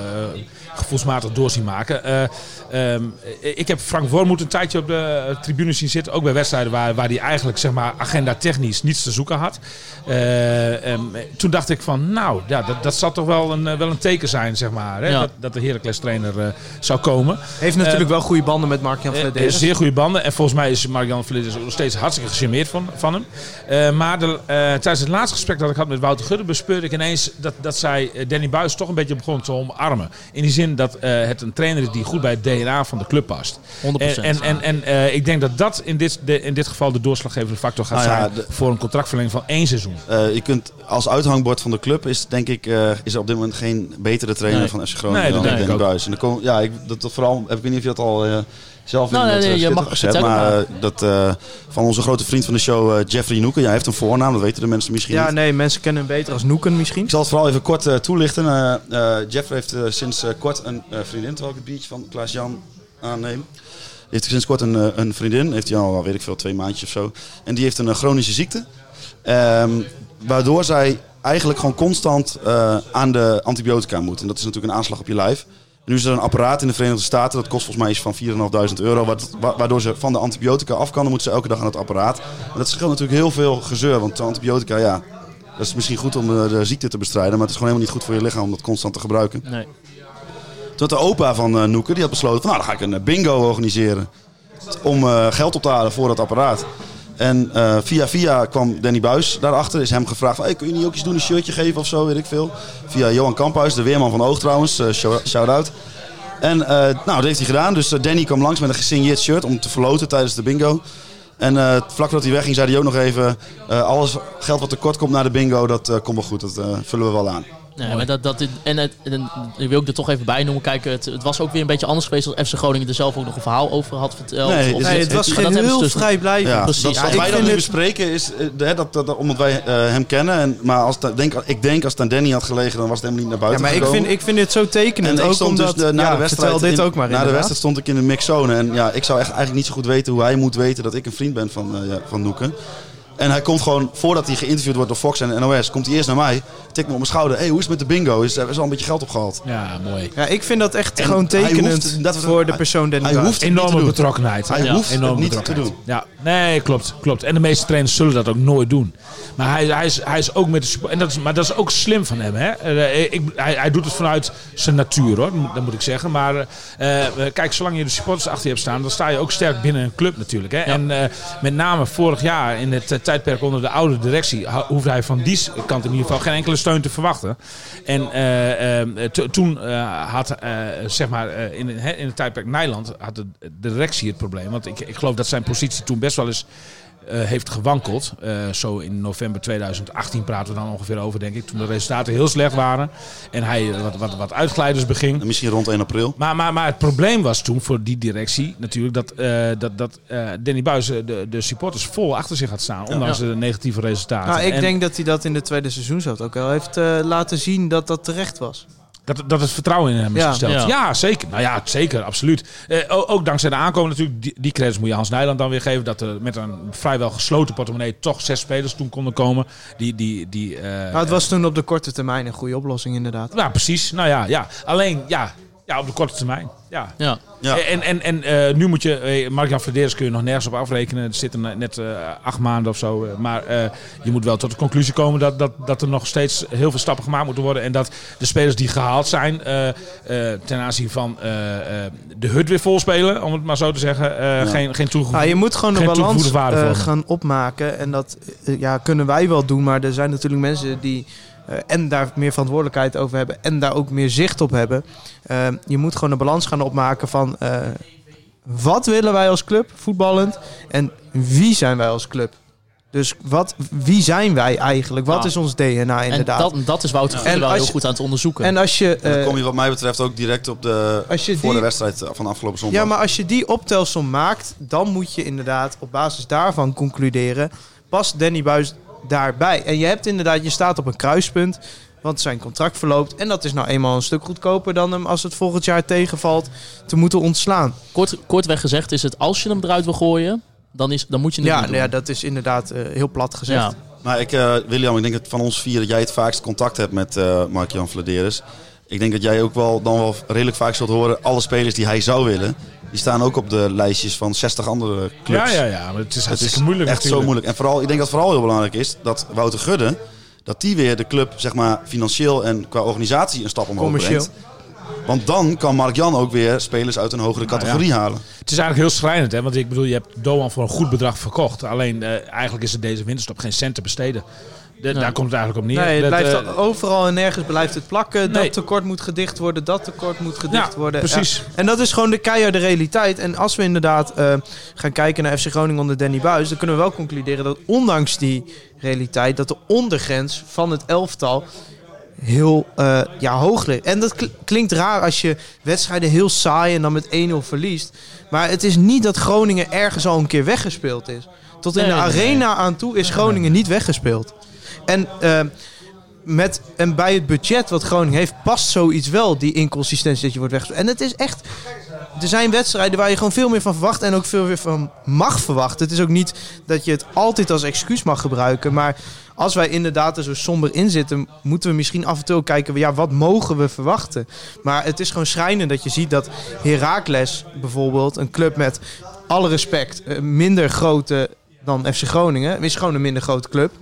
gevoelsmatig door zien maken. Eh, ehm, ik heb Frank Wormoed een tijdje op de tribune zien zitten. Ook bij wedstrijden waar, waar hij eigenlijk zeg maar, agenda technisch niets te zoeken had. Eh, ehm, toen dacht ik van, nou, ja, dat, dat zal toch wel een, wel een teken zijn, zeg maar. Hè? Ja. Dat, dat de Heracles trainer zou komen. Heeft natuurlijk wel goede banden met Mark-Jan Flederis. zeer goede banden. En volgens mij is Mark-Jan nog steeds hartstikke gecharmeerd van, van hem. Maar de, tijdens het laatste gesprek dat ik had met Wouter Gudde... bespeurde ik ineens dat, dat zij eh, Danny Buis toch een beetje begon te omarmen. In die zin dat eh, het een trainer is die goed bij het DNA van de club past. 100%. En, en, en, en eh, ik denk dat dat in dit, de, in dit geval de doorslaggevende factor gaat Nou ja, zijn... de- voor een contractverlenging van één seizoen. Eh, je kunt als uithangbord van de club is denk ik eh, is er op dit moment geen betere trainer Nee. van FC Groningen Nee, dan Danny. Buis. En dan kom, ja, ik, dat, dat vooral, heb ik weet niet of je dat al eh, zelf Nou, in nee, het nee, eh, je mag vertellen, maar maar- eh, dat eh, van onze grote vriend van de show eh, Jeffrey Noeken. Ja, hij heeft een voornaam, dat weten de mensen misschien Ja, niet. nee, mensen kennen hem beter als Noeken misschien. Ik zal het vooral even kort eh, toelichten. Eh, eh, Jeffrey heeft eh, sinds eh, kort een eh, vriendin, terwijl ik het biertje van Klaas-Jan aanneem. Die heeft sinds kort een, eh, een vriendin, heeft hij al, weet ik veel, twee maandjes of zo. En die heeft een eh, chronische ziekte. Ehm, waardoor zij eigenlijk gewoon constant eh, aan de antibiotica moet. En dat is natuurlijk een aanslag op je lijf. Nu is er een apparaat in de Verenigde Staten, dat kost volgens mij iets van 4.500 euro. wat- wa- Waardoor ze van de antibiotica af kan, dan moet ze elke dag aan het apparaat. En dat scheelt natuurlijk heel veel gezeur, want de antibiotica, ja, dat is misschien goed om eh, de ziekte te bestrijden. Maar het is gewoon helemaal niet goed voor je lichaam om dat constant te gebruiken. Nee. Toen had de opa van Noeke, die had besloten van nou, dan ga ik een eh, bingo organiseren. Om geld op te halen voor dat apparaat. En eh, via via kwam Danny Buis daarachter. Is hem gevraagd hey, kun je niet ook iets doen, een shirtje geven of zo, weet ik veel. Via Johan Kamphuis, de weerman van Oog trouwens, eh, shout- shout-out. En eh, nou, dat heeft hij gedaan. Dus Danny kwam langs met een gesigneerd shirt om te verloten tijdens de bingo. En vlak voordat hij wegging zei hij ook nog even... alles geld wat tekort komt naar de bingo, dat komt wel goed. Dat vullen we wel aan. Nee, maar dat, dat, en, het, en ik wil ik er toch even bij noemen. Kijk, het, het was ook weer een beetje anders geweest als FC Groningen er zelf ook nog een verhaal over had verteld. Nee, Of- Nee, het was ze heel dus- vrijblijvend. Ja, precies. Dat, Ja, wat ik wij dan nu het- bespreken is, eh, hè, dat, dat, dat- omdat wij eh, hem kennen. En, maar als denk, ik denk als het aan Danny had gelegen, dan was het helemaal niet naar Ja, buiten maar ik vind, ik vind dit zo tekenend. En ik ook stond omdat, dus de, na ja, de wedstrijd, vertel dit in- ook maar na de wedstrijd stond ik in de mixzone. En ja, ik zou echt eigenlijk niet zo goed weten hoe hij moet weten dat ik een vriend ben van, eh, ja, van Noeken. En hij komt gewoon, voordat hij geïnterviewd wordt door Fox en NOS, komt hij eerst naar mij. Tikt me op mijn schouder. hey, hoe is het met de bingo? Is er is al een beetje geld opgehaald? Ja, mooi. Ja, ik vind dat echt En gewoon tekenend hoeft- dat- voor de persoon Danny hij hoeft- Enorme betrokkenheid. Hij Ja, hoeft het enorme niet te betrokkenheid. doen. Ja, nee, klopt, klopt. En de meeste trainers zullen dat ook nooit doen. Maar hij, hij, is, hij is ook met de support- en dat is, Maar dat is ook slim van hem. Hè? Eh, ik, hij, hij doet het vanuit zijn natuur, hoor. Dat moet ik zeggen. Maar eh, eh, kijk, zolang je de supporters achter je hebt staan, dan sta je ook sterk binnen een club natuurlijk. Hè? En eh, met name vorig jaar in het eh, tijdperk onder de oude directie ho- hoefde hij van die kant in ieder geval geen enkele steun te verwachten. En eh, eh, to- toen eh, had, zeg maar, in, in het tijdperk Nijland had de, de directie het probleem. Want ik, ik geloof dat zijn positie toen best wel eens eh, heeft gewankeld. Eh, zo in november 2018 praten we dan ongeveer over, denk ik. Toen de resultaten heel slecht waren. En hij wat, wat, wat uitglijders beging. En misschien rond 1 april. Maar, maar, maar het probleem was toen voor die directie natuurlijk dat, eh, dat, dat eh, Danny Buis de, de supporters vol achter zich had staan. Ondanks de negatieve resultaten. Nou, ik En denk dat hij dat in de tweede seizoenshelft ook wel heeft eh, laten zien dat dat terecht was. Dat, dat het vertrouwen in hem is Ja. gesteld. Ja. Ja. zeker. Nou ja, zeker, absoluut. Eh, ook dankzij de aankomen natuurlijk. Die, die credits moet je Hans Nijland dan weer geven. Dat er met een vrijwel gesloten portemonnee toch zes spelers toen konden komen. Die, die, die, eh, Nou, het was toen op de korte termijn een goede oplossing inderdaad. Ja, precies. Nou ja, ja. alleen ja, ja, op de korte termijn. Ja. Ja. Ja. En, en, en eh, nu moet je, eh, Mark-Jan Verderes kun je nog nergens op afrekenen. Er zitten net eh, acht maanden of zo. maar eh, je moet wel tot de conclusie komen dat, dat, dat er nog steeds heel veel stappen gemaakt moeten worden. En dat de spelers die gehaald zijn eh, eh, ten aanzien van eh, eh, de hut weer vol spelen, om het maar zo te zeggen, eh, geen, geen toegevoegde Nou, je moet gewoon de balans eh, gaan opmaken. En dat ja, kunnen wij wel doen. Maar er zijn natuurlijk mensen die en daar meer verantwoordelijkheid over hebben. En daar ook meer zicht op hebben. Eh, je moet gewoon een balans gaan opmaken van... eh, wat willen wij als club, voetballend? En wie zijn wij als club? Dus wat, wie zijn wij eigenlijk? Wat Nou, is ons DNA En inderdaad? dat, dat is Wouter Gudde En wel heel goed aan het onderzoeken. en als je... Dan eh, kom je wat mij betreft ook direct op de, als je voor die- de wedstrijd van afgelopen zondag. Ja, maar als je die optelsom maakt, dan moet je inderdaad op basis daarvan concluderen. Past Danny Buis daarbij? En je hebt inderdaad, je staat op een kruispunt. Want zijn contract verloopt. En dat is nou eenmaal een stuk goedkoper dan hem als het volgend jaar tegenvalt te moeten ontslaan. Kort, kortweg gezegd is het, als je hem eruit wil gooien, dan, is, dan moet je het Ja, niet nou doen. ja, dat is inderdaad eh, heel plat gezegd. Ja. Maar ik, eh, William, ik denk dat van ons vier dat jij het vaakst contact hebt met eh Mark-Jan Vladeres. Ik denk dat jij ook wel dan wel redelijk vaak zult horen, alle spelers die hij zou willen, die staan ook op de lijstjes van 60 andere Ja, clubs. ja, ja. Maar het is Het is moeilijk echt natuurlijk. zo moeilijk. En vooral, ik denk dat het vooral heel belangrijk is dat Wouter Gudde, dat die weer de club zeg maar, financieel en qua organisatie een stap omhoog Commercieel. brengt. Want dan kan Mark-Jan ook weer spelers uit een hogere Nou ja. categorie halen. Het is eigenlijk heel schrijnend, hè? want ik bedoel, je hebt Doan voor een goed bedrag verkocht. Alleen eh, eigenlijk is er deze winterstop geen cent te besteden. De- Daar komt het eigenlijk op neer. Nee, het Dat, blijft eh, overal en nergens blijft het plakken. Nee. Dat tekort moet gedicht worden, dat tekort moet gedicht Ja, worden. precies. Ja. En dat is gewoon de keiharde realiteit. En als we inderdaad eh, gaan kijken naar FC Groningen onder Danny Buis... dan kunnen we wel concluderen dat ondanks die realiteit... dat de ondergrens van het elftal heel eh, ja, hoog ligt. En dat kl- klinkt raar als je wedstrijden heel saai en dan met 1-0 verliest. Maar het is niet dat Groningen ergens al een keer weggespeeld is. Tot in Nee, de nee. arena aan toe is Groningen niet weggespeeld. En, eh, met, en bij het budget wat Groningen heeft, past zoiets wel, die inconsistentie dat je wordt weggespeeld. En het is echt... Er zijn wedstrijden waar je gewoon veel meer van verwacht en ook veel meer van mag verwachten. Het is ook niet dat je het altijd als excuus mag gebruiken, maar als wij inderdaad er zo somber in zitten, moeten we misschien af en toe kijken, ja, wat mogen we verwachten? Maar het is gewoon schrijnend dat je ziet dat Heracles bijvoorbeeld, een club met alle respect, eh, minder grote dan FC Groningen, is gewoon een minder grote club.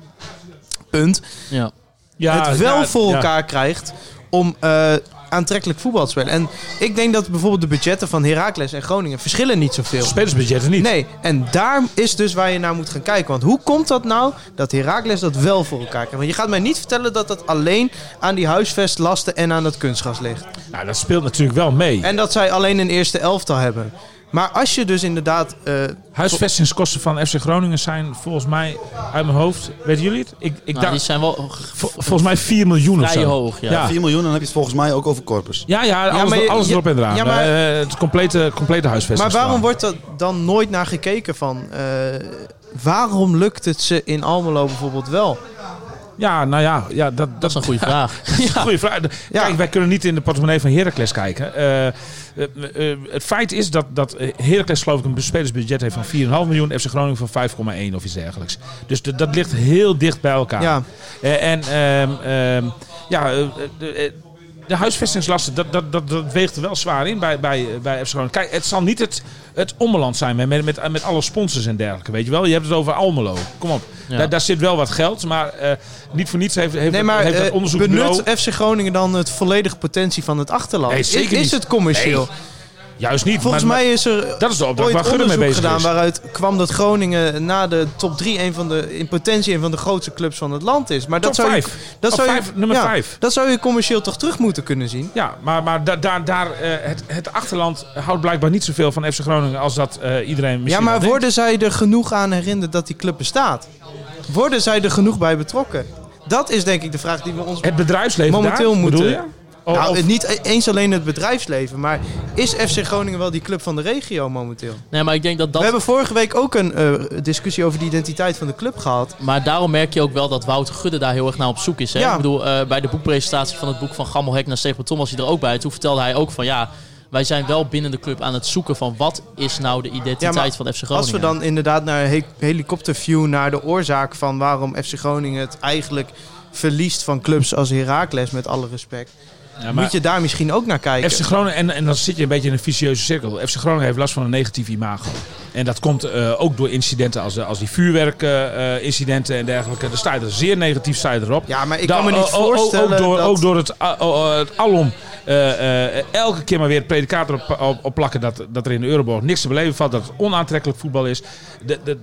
Punt Ja. ja, het wel ja, voor ja. elkaar krijgt om eh, aantrekkelijk voetbal te spelen. En ik denk dat bijvoorbeeld de budgetten van Heracles en Groningen verschillen niet zoveel. Spelersbudgetten niet. Nee, en daar is dus waar je naar moet gaan kijken. Want hoe komt dat nou dat Heracles dat wel voor elkaar krijgt? Want je gaat mij niet vertellen dat dat alleen aan die huisvestlasten en aan het kunstgras ligt. Nou, dat speelt natuurlijk wel mee. En dat zij alleen een eerste elftal hebben. Maar als je dus inderdaad... eh, Huisvestingskosten van FC Groningen zijn volgens mij uit mijn hoofd. Weten jullie het? Ik, ik Nou, dacht, die zijn wel vol- volgens mij 4 miljoen of vrij zo. hoog. Ja. Ja. 4 miljoen, dan heb je het volgens mij ook over Corpus. Ja, ja, alles, maar alles je- erop en eraan. ja, maar- Eh, het complete, complete huisvesting. maar waarom wordt er dan nooit naar gekeken van... eh, waarom lukt het ze in Almelo bijvoorbeeld wel? Ja, nou ja, ja dat, Dat is een goede vraag. Dat is een goede vraag. Ja. Kijk, wij kunnen niet in de portemonnee van Heracles kijken. Eh, eh, eh, het feit is dat, dat eh, Heracles geloof ik een spelersbudget heeft van 4,5 miljoen. FC Groningen van 5,1 of iets dergelijks. Dus de- dat ligt heel dicht bij elkaar. Ja. Eh, en ehm, ehm, ja, eh, de, eh, de huisvestingslasten, dat, dat, dat, dat weegt er wel zwaar in bij, bij, bij FC Groningen. Kijk, het zal niet het, het ommeland zijn met, met, met, met alle sponsors en dergelijke, weet je wel. Je hebt het over Almelo. Kom op. Ja. Daar, daar zit wel wat geld, maar eh, niet voor niets heeft, heeft, Nee, het- maar heeft dat eh, onderzoeksbureau... benut FC Groningen dan het volledige potentie van het achterland? Nee, zeker is, is het commercieel? Nee, Juist niet. Volgens maar- mij is er Dat is de opdracht waar Gudde mee bezig gedaan is. waaruit kwam dat Groningen na de top 3 een van de, in potentie een van de grootste clubs van het land is. Maar dat Top zou je, dat zou je, vijf, nummer ja, vijf. Dat zou je commercieel toch terug moeten kunnen zien? Ja, maar, maar da- daar, daar, eh, het, het achterland houdt blijkbaar niet zoveel van FC Groningen als dat eh, iedereen misschien Ja, maar denkt. worden zij er genoeg aan herinnerd dat die club bestaat? Worden zij er genoeg bij betrokken? Dat is denk ik de vraag die we ons Het bedrijfsleven momenteel daar, moeten... Oh, nou, of- niet e- eens alleen het bedrijfsleven, maar is FC Groningen wel die club van de regio momenteel? Nee, maar ik denk dat dat... We hebben vorige week ook een eh, discussie over de identiteit van de club gehad. Maar daarom merk je ook wel dat Wouter Gudde daar heel erg naar op zoek is. Hè? Ja. Ik bedoel, eh, bij de boekpresentatie van het boek van Gammelhek naar Steven Tom was hij er ook bij. Toen vertelde hij ook van ja, wij zijn wel binnen de club aan het zoeken van wat is nou de identiteit Ja, van FC Groningen. Als we dan inderdaad naar he helikopterview naar de oorzaak van waarom FC Groningen het eigenlijk verliest van clubs als Heracles, met alle respect. Ja, Moet je daar misschien ook naar kijken? FC Groningen, en, en dan zit je een beetje in een vicieuze cirkel. FC Groningen heeft last van een negatief imago. En dat komt eh, ook door incidenten als, als die vuurwerkincidenten en dergelijke. Daar sta je er zeer negatief sta je erop. Ja, maar ik kan me niet o- o- o- voorstellen ook door, dat... ook door het, alom eh, eh, elke keer maar weer het predicaat erop op, plakken dat, dat er in de Euroborg niks te beleven valt. Dat het onaantrekkelijk voetbal is.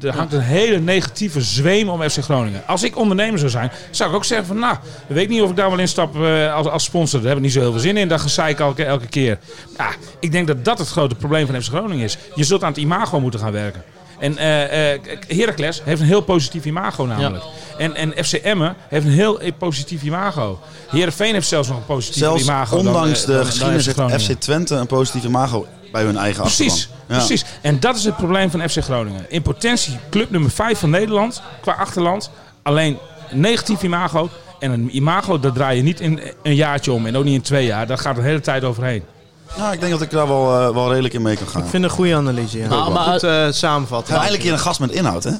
Er hangt een hele negatieve zweem om FC Groningen. Als ik ondernemer zou zijn, zou ik ook zeggen van nou, ik weet niet of ik daar wel instap eh, als, als sponsor. Daar heb ik niet zo heel veel zin in. Dat gezeik elke, elke keer. Ja, ik denk dat dat het grote probleem van FC Groningen is. Je zult aan het imago moeten gaan werken. En eh eh, Heracles heeft een heel positief imago namelijk. En, en FC Emmen heeft een heel positief imago. Heerenveen heeft zelfs nog een positief Zelfs imago. dan, ondanks eh, de geschiedenis FC heeft. FC Twente een positief imago bij hun eigen Precies, achterban. Ja. precies. En dat is het probleem van FC Groningen. In potentie club nummer 5 van Nederland qua achterland. Alleen een negatief imago. En een imago, dat draai je niet in een jaartje om. En ook niet in twee jaar. Daar gaat de hele tijd overheen. Nou, ik denk dat ik daar wel, eh, wel redelijk in mee kan gaan. Ik vind een goede analyse, ja. Maar- maar- Goed eh, samenvatten. Ja, eindelijk hier een gast met inhoud, hè?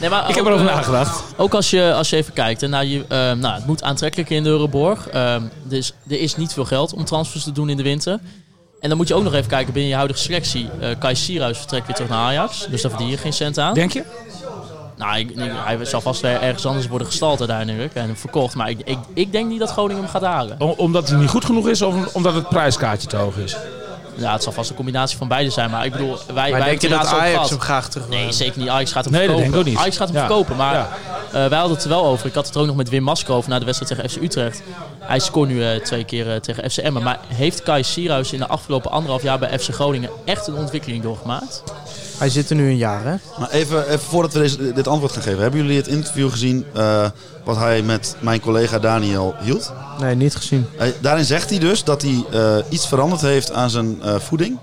Nee, maar Ik heb ook, erover eh, nagedacht. Ook als je, als je even kijkt, hè, naar je, eh, nou, het moet aantrekkelijk in de Euroborg. Dus er is niet veel geld om transfers te doen in de winter. En dan moet je ook nog even kijken binnen je huidige selectie. eh Kai Sierhuis vertrekt weer terug naar Ajax. Dus daar verdien je geen cent aan. Denk je? Nou, ik, ik- hij zal vast weer ergens anders worden gestald uiteindelijk en verkocht. Maar ik, ik, ik denk niet dat Groningen hem gaat halen. Om- omdat het niet goed genoeg is of omdat het prijskaartje te hoog is? Ja, het zal vast een combinatie van beide zijn. Maar ik bedoel, wij, wij Maar denk je hebben dat Ajax gehad. hem graag terug Nee, zeker niet. Ajax gaat hem Nee, dat verkopen. denk ik ook niet. Ajax gaat hem Ja. verkopen. Maar Ja. eh, wij hadden het er wel over. Ik had het er ook nog met Wim Masker over na de wedstrijd tegen FC Utrecht. Hij scoort nu eh, twee keer eh, tegen FC Emmen. Maar heeft Kai Sierhuis in de afgelopen anderhalf jaar bij FC Groningen echt een ontwikkeling doorgemaakt? Hij zit er nu een jaar, hè? Maar even, even voordat we deze, dit antwoord gaan geven. Hebben jullie het interview gezien eh, wat hij met mijn collega Daniel hield? Nee, niet gezien. Hij- daarin zegt hij dus dat hij eh, iets veranderd heeft aan zijn eh, voeding.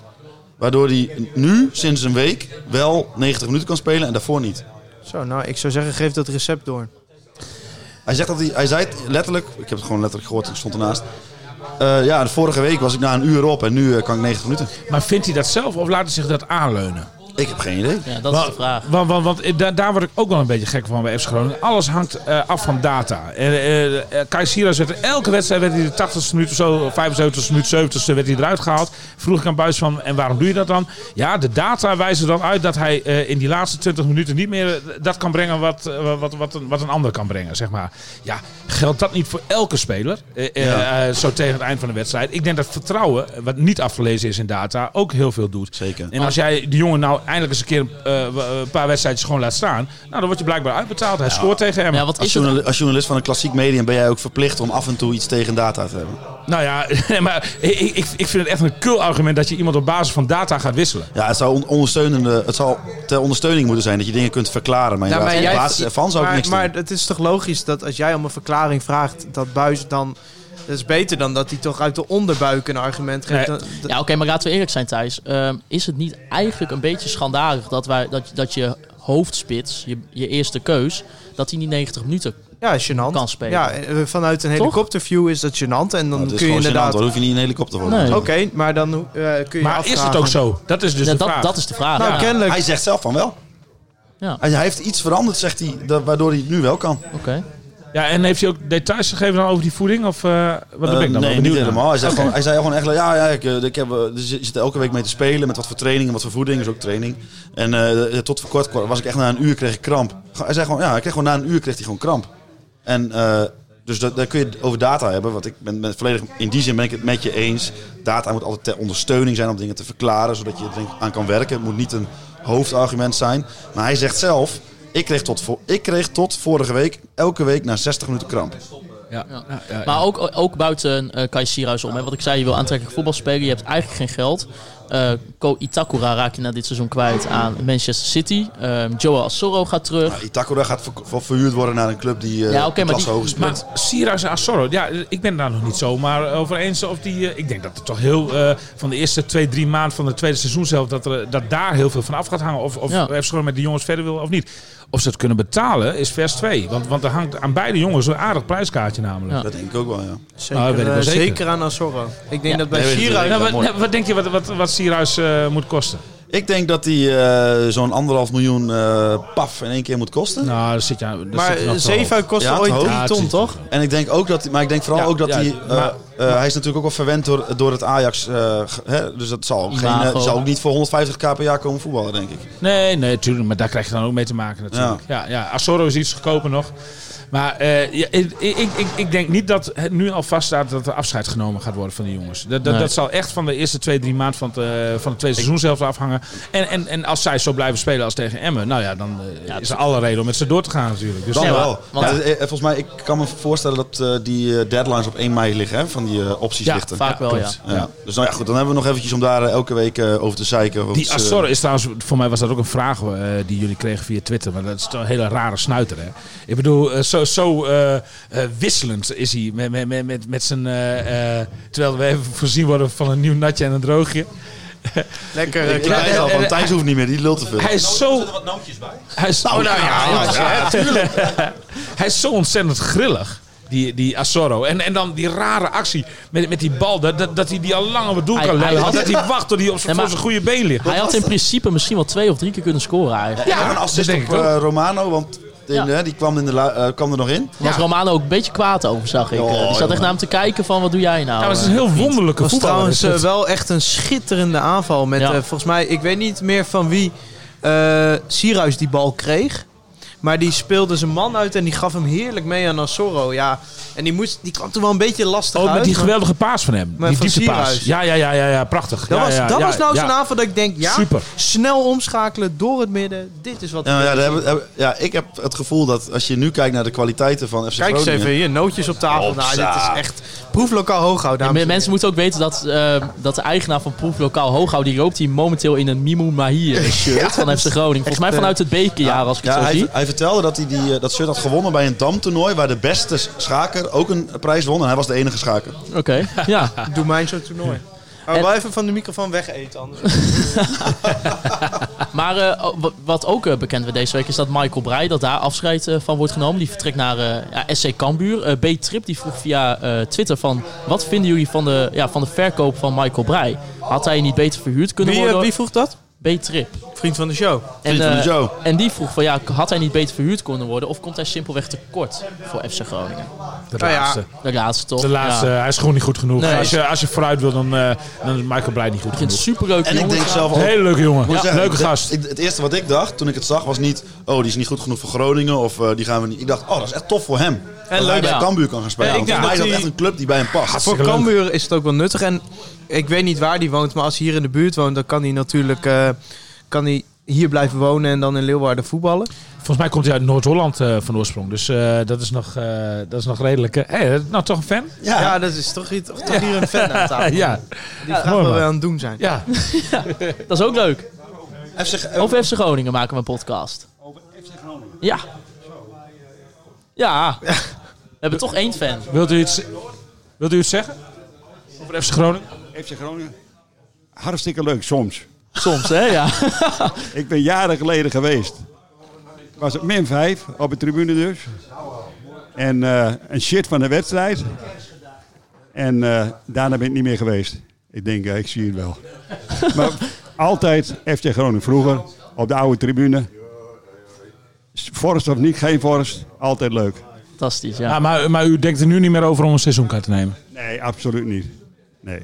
Waardoor hij nu, sinds een week, wel 90 minuten kan spelen en daarvoor niet. Zo, nou, ik zou zeggen, geef dat recept door. Hij zegt dat hij, hij zei het letterlijk, ik heb het gewoon letterlijk gehoord, ik stond ernaast. Eh, ja, de vorige week was ik na een uur op en nu kan ik 90 minuten. Maar vindt hij dat zelf of laat hij zich dat aanleunen? Ik heb geen idee. Ja, dat is de vraag. Want, want, want eh, daar, word ik ook wel een beetje gek van bij FC Groningen. Alles hangt eh, af van data. En, eh, eh, Kai Sierhuis werd elke wedstrijd werd hij de 80ste minuut of zo, 75ste minuut, 70ste werd hij eruit gehaald. Vroeg ik aan Buis van, en waarom doe je dat dan? Ja, de data wijzen dan uit dat hij eh, in die laatste 20 minuten niet meer dat kan brengen wat, wat, wat, een, wat een ander kan brengen, zeg maar. Ja, geldt dat niet voor elke speler? Ja. zo tegen het eind van de wedstrijd. Ik denk dat vertrouwen, wat niet af te lezen is in data, ook heel veel doet. Zeker. En als jij die jongen nou eindelijk eens een keer eh, een paar wedstrijdjes gewoon laat staan, nou, dan word je blijkbaar uitbetaald. Hij scoort tegen hem. Ja, wat Als, is het? journali- als journalist van een klassiek medium ben jij ook verplicht om af en toe iets tegen data te hebben. Nou ja, maar ik, ik, ik vind het echt een kul argument dat je iemand op basis van data gaat wisselen. Ja, het zou, on- ondersteunende, het zal ter ondersteuning moeten zijn dat je dingen kunt verklaren. Maar, maar op jij- basis ervan zou ik maar, niks doen. maar het is toch logisch dat als jij om een verklaring vraagt, dat Buis dan... Dat is beter dan dat hij toch uit de onderbuik een argument geeft. Nee. Ja, oké, maar laten we eerlijk zijn, Thijs. Ehm, is het niet eigenlijk een beetje schandalig dat, wij, dat, dat je hoofdspits, je, je eerste keus, dat hij niet 90 minuten... Ja, is gênant. kan spelen. Ja, eh, vanuit een Toch? helikopterview is dat gênant. En dan Nou, kun je inderdaad... daar hoef je niet een helikopter voor. Nee. Oké, maar dan eh, kun je Maar is het ook zo? Dat is dus Ja, de dat, vraag. dat is de vraag. Nou, ja. kennelijk... Hij zegt zelf van wel. Ja. Hij heeft iets veranderd, zegt hij, waardoor hij het nu wel kan. Oké. Ja, en heeft hij ook details gegeven dan over die voeding? Of, eh, wat ben ik dan Eh, nee, niet benieuwd naar. helemaal. Hij, zegt gewoon, hij zei gewoon echt, ja, ja ik, eh, ik heb, dus je zit elke week mee te spelen. Met wat voor training en wat voor voeding. Dus ook training. En tot voor kort was ik echt na een uur kreeg ik kramp. Hij zei gewoon, ja, hij kreeg gewoon na een uur kreeg hij gewoon kramp. En dus dat, daar kun je het over data hebben. Want ik ben, ben volledig, in die zin ben ik het met je eens. Data moet altijd ter ondersteuning zijn om dingen te verklaren. Zodat je er ik aan kan werken. Het moet niet een hoofdargument zijn. Maar hij zegt zelf, ik kreeg tot, vo- ik kreeg tot vorige week elke week na 60 minuten kramp. Ja. Ja, ja, ja. Maar ook, ook buiten eh Kai Sierhuis om. Hè. Wat ik zei, je wil aantrekkelijk voetbal spelen. Je hebt eigenlijk geen geld. Eh Ko Itakura raak je na dit seizoen kwijt aan Manchester City. Ehm Joao Asoro gaat terug. Nou, Itakura gaat ver- ver- verhuurd worden naar een club die eh Ja, een maar hoger speelt. Maar Sierhuis en Assorro, ja, ik ben daar nog niet zomaar over eens. Of die, eh, ik denk dat het toch heel eh, van de eerste twee, drie maanden van het tweede seizoen zelf, dat, er, dat daar heel veel van af gaat hangen. Of, of Ja. Met die jongens verder wil of niet. Of ze het kunnen betalen is vers 2. Want, want er hangt aan beide jongens een aardig prijskaartje namelijk. Ja. Dat denk ik ook wel, ja. Zeker, Nou, weet ik wel eh, zeker. zeker aan Assorro. Ik denk Ja. dat bij Nee, Sierhuis... Nou, wat, denk je wat, wat, wat Sierhuis eh, moet kosten? Ik denk dat hij eh, zo'n anderhalf miljoen eh, paf in één keer moet kosten. Nou, daar zit je, daar maar Zeefuik kostte Ja, ooit hoog. 3 Ja, het ton, toch? En ik denk ook dat maar ik denk vooral Ja, ook dat ja, hij, eh, maar- hij is natuurlijk ook wel verwend door, door het Ajax. eh, hè, dus dat zal, geen, die zal ook niet voor 150k per jaar komen voetballen, denk ik. Nee, nee, natuurlijk. Maar daar krijg je dan ook mee te maken natuurlijk. Ja, ja, Asoro is iets goedkoper nog. Maar eh, ja, ik, ik, ik, ik denk niet dat het nu al vaststaat dat er afscheid genomen gaat worden van die jongens. Dat, dat, Nee. dat zal echt van de eerste twee, drie maanden van het, eh, van het tweede seizoen zelf afhangen. En, en, en als zij zo blijven spelen als tegen Emmen, nou ja, dan eh, is er alle reden om met ze door te gaan natuurlijk. Dus Dan Ja, wel. want- Ja, volgens mij, ik kan me voorstellen dat eh, die deadlines op 1 mei liggen, hè, van die opties Ja, lichten. Vaak wel, ja. Dus nou ja, goed, dan hebben we nog eventjes om daar elke week eh, over te zeiken. Die eh, Asoro is trouwens, voor mij was dat ook een vraag eh, die jullie kregen via Twitter. Maar dat is toch een hele rare snuiter. Hè? Ik bedoel, zo, zo eh, eh, wisselend is hij met, met, met, met, met zijn. eh, eh, terwijl we even voorzien worden van een nieuw natje en een droogje. Lekker Ik klein. van Thijs hoeft niet meer, die lult te veel. Hij is zo. Hij is, oh, nou ja, hij is zo ontzettend grillig. Die, die Asoro. En, en dan die rare actie met, met die bal. Dat, dat, dat hij die al lang op het doel Hij- kan hij leggen. had- Dat hij wacht tot hij op zijn, Nee, goede been ligt. Hij had in principe misschien wel twee of drie keer kunnen scoren eigenlijk. Ja, een assist denk op ik eh, Romano, want die, Ja. die kwam, in de eh, kwam er nog in. Was Romano ook een beetje kwaad over, zag ik. Oh, die zat echt naar hem te kijken van, wat doe jij nou? Ja, het is een eh, heel wonderlijke was voetballer. trouwens wel echt een schitterende aanval. Met Ja. volgens mij, ik weet niet meer van wie eh Sierhuis die bal kreeg. Maar die speelde zijn man uit en die gaf hem heerlijk mee aan Asoro. Ja, en die, moest, die kwam toen wel een beetje lastig Oh, uit. met die geweldige paas van hem. Die dieptepaas. Sierhuis. Ja, ja, ja, ja, ja, prachtig. Dat, ja, was, ja, dat ja, was nou ja. zo'n aanval dat ik denk, ja, Super. snel omschakelen door het midden. Dit is wat Ja, we ja, ja, ik heb het gevoel dat als je nu kijkt naar de kwaliteiten van FC Kijk eens even hier, nootjes op tafel. Nou, dit is echt proeflokaal hooghoud, Ja, dames en mensen moeten ook weten dat, eh, dat de eigenaar van Proeflokaal Hooghoud... die loopt hier momenteel in een Mimou Mahir shirt van FC Groningen. Volgens mij eh, vanuit het bekerjaar, als ik het Ja, zo hij, zie. hij vertelde dat hij die, eh, dat shirt had gewonnen bij een damtoernooi... waar de beste schaker ook een prijs won. En hij was de enige schaker. Oké, ja. Doe mij zo'n toernooi. Maar En- wel even van de microfoon wegeten, anders. Maar eh, oh, wa- wat ook eh, bekend werd deze week is dat Michael Breij, dat daar afscheid van wordt genomen. Die vertrekt naar ja, SC Cambuur. Eh, B-Trip die vroeg via eh, Twitter van... Wat vinden jullie van de, ja, van de verkoop van Michael Breij? Had hij niet beter verhuurd kunnen Wie, worden? wie vroeg dat? B-Trip. Vriend van de show. Vriend van de eh, show. en die vroeg van ja, had hij niet beter verhuurd kunnen worden? Of komt hij simpelweg tekort voor FC Groningen? De Nou ja, laatste. De laatste toch? De laatste. Ja. Hij is gewoon niet goed genoeg. Nee. als, je, als je vooruit wil, dan, eh, dan is Michael Blij niet goed Ik vind het genoeg. superleuk. En ik denk zelf ook... hele leuke jongen. Ja, zeggen, leuke gast. ik- het eerste wat ik dacht toen ik het zag was niet... Oh, die is niet goed genoeg voor Groningen of eh, die gaan we niet... Ik dacht, oh, dat is echt tof voor hem. dat hij leuk, bij ja. Cambuur kan gaan spelen. Ja, ik Want voor mij is dat dat hij- echt een club die bij hem past. Voor. Cambuur is het ook wel nuttig. En ik weet niet waar die woont, maar als hij hier in de buurt woont, dan kan hij natuurlijk eh, kan hij hier blijven wonen en dan in Leeuwarden voetballen. Volgens mij komt hij uit Noord-Holland eh, van oorsprong. Dus eh, dat, is nog, eh, dat is nog redelijk. hey, nou, toch een fan? Ja, dat is toch, hier- toch, hier een fan aan tafel. ja. Die wat man. we aan het doen zijn. ja. Dat is ook leuk. FC, Over FC Groningen maken we een podcast. Over FC Groningen. Ja. Ja. We hebben toch één fan. Wilt, u iets, wilt u iets zeggen? Over FC Groningen? FC Groningen. Hartstikke leuk soms. Soms, hè? Ja. Ik ben jaren geleden geweest. Ik was op min 5 op de tribune dus. En eh, een shit van de wedstrijd. En eh, daarna ben ik niet meer geweest. Ik denk, ik zie het wel. maar altijd FC Groningen vroeger op de oude tribune. Vorst of niet, geen vorst. Altijd leuk. Fantastisch, Ja, ja. maar, maar u denkt er nu niet meer over om een seizoenkaart te nemen? Nee, absoluut niet. Nee.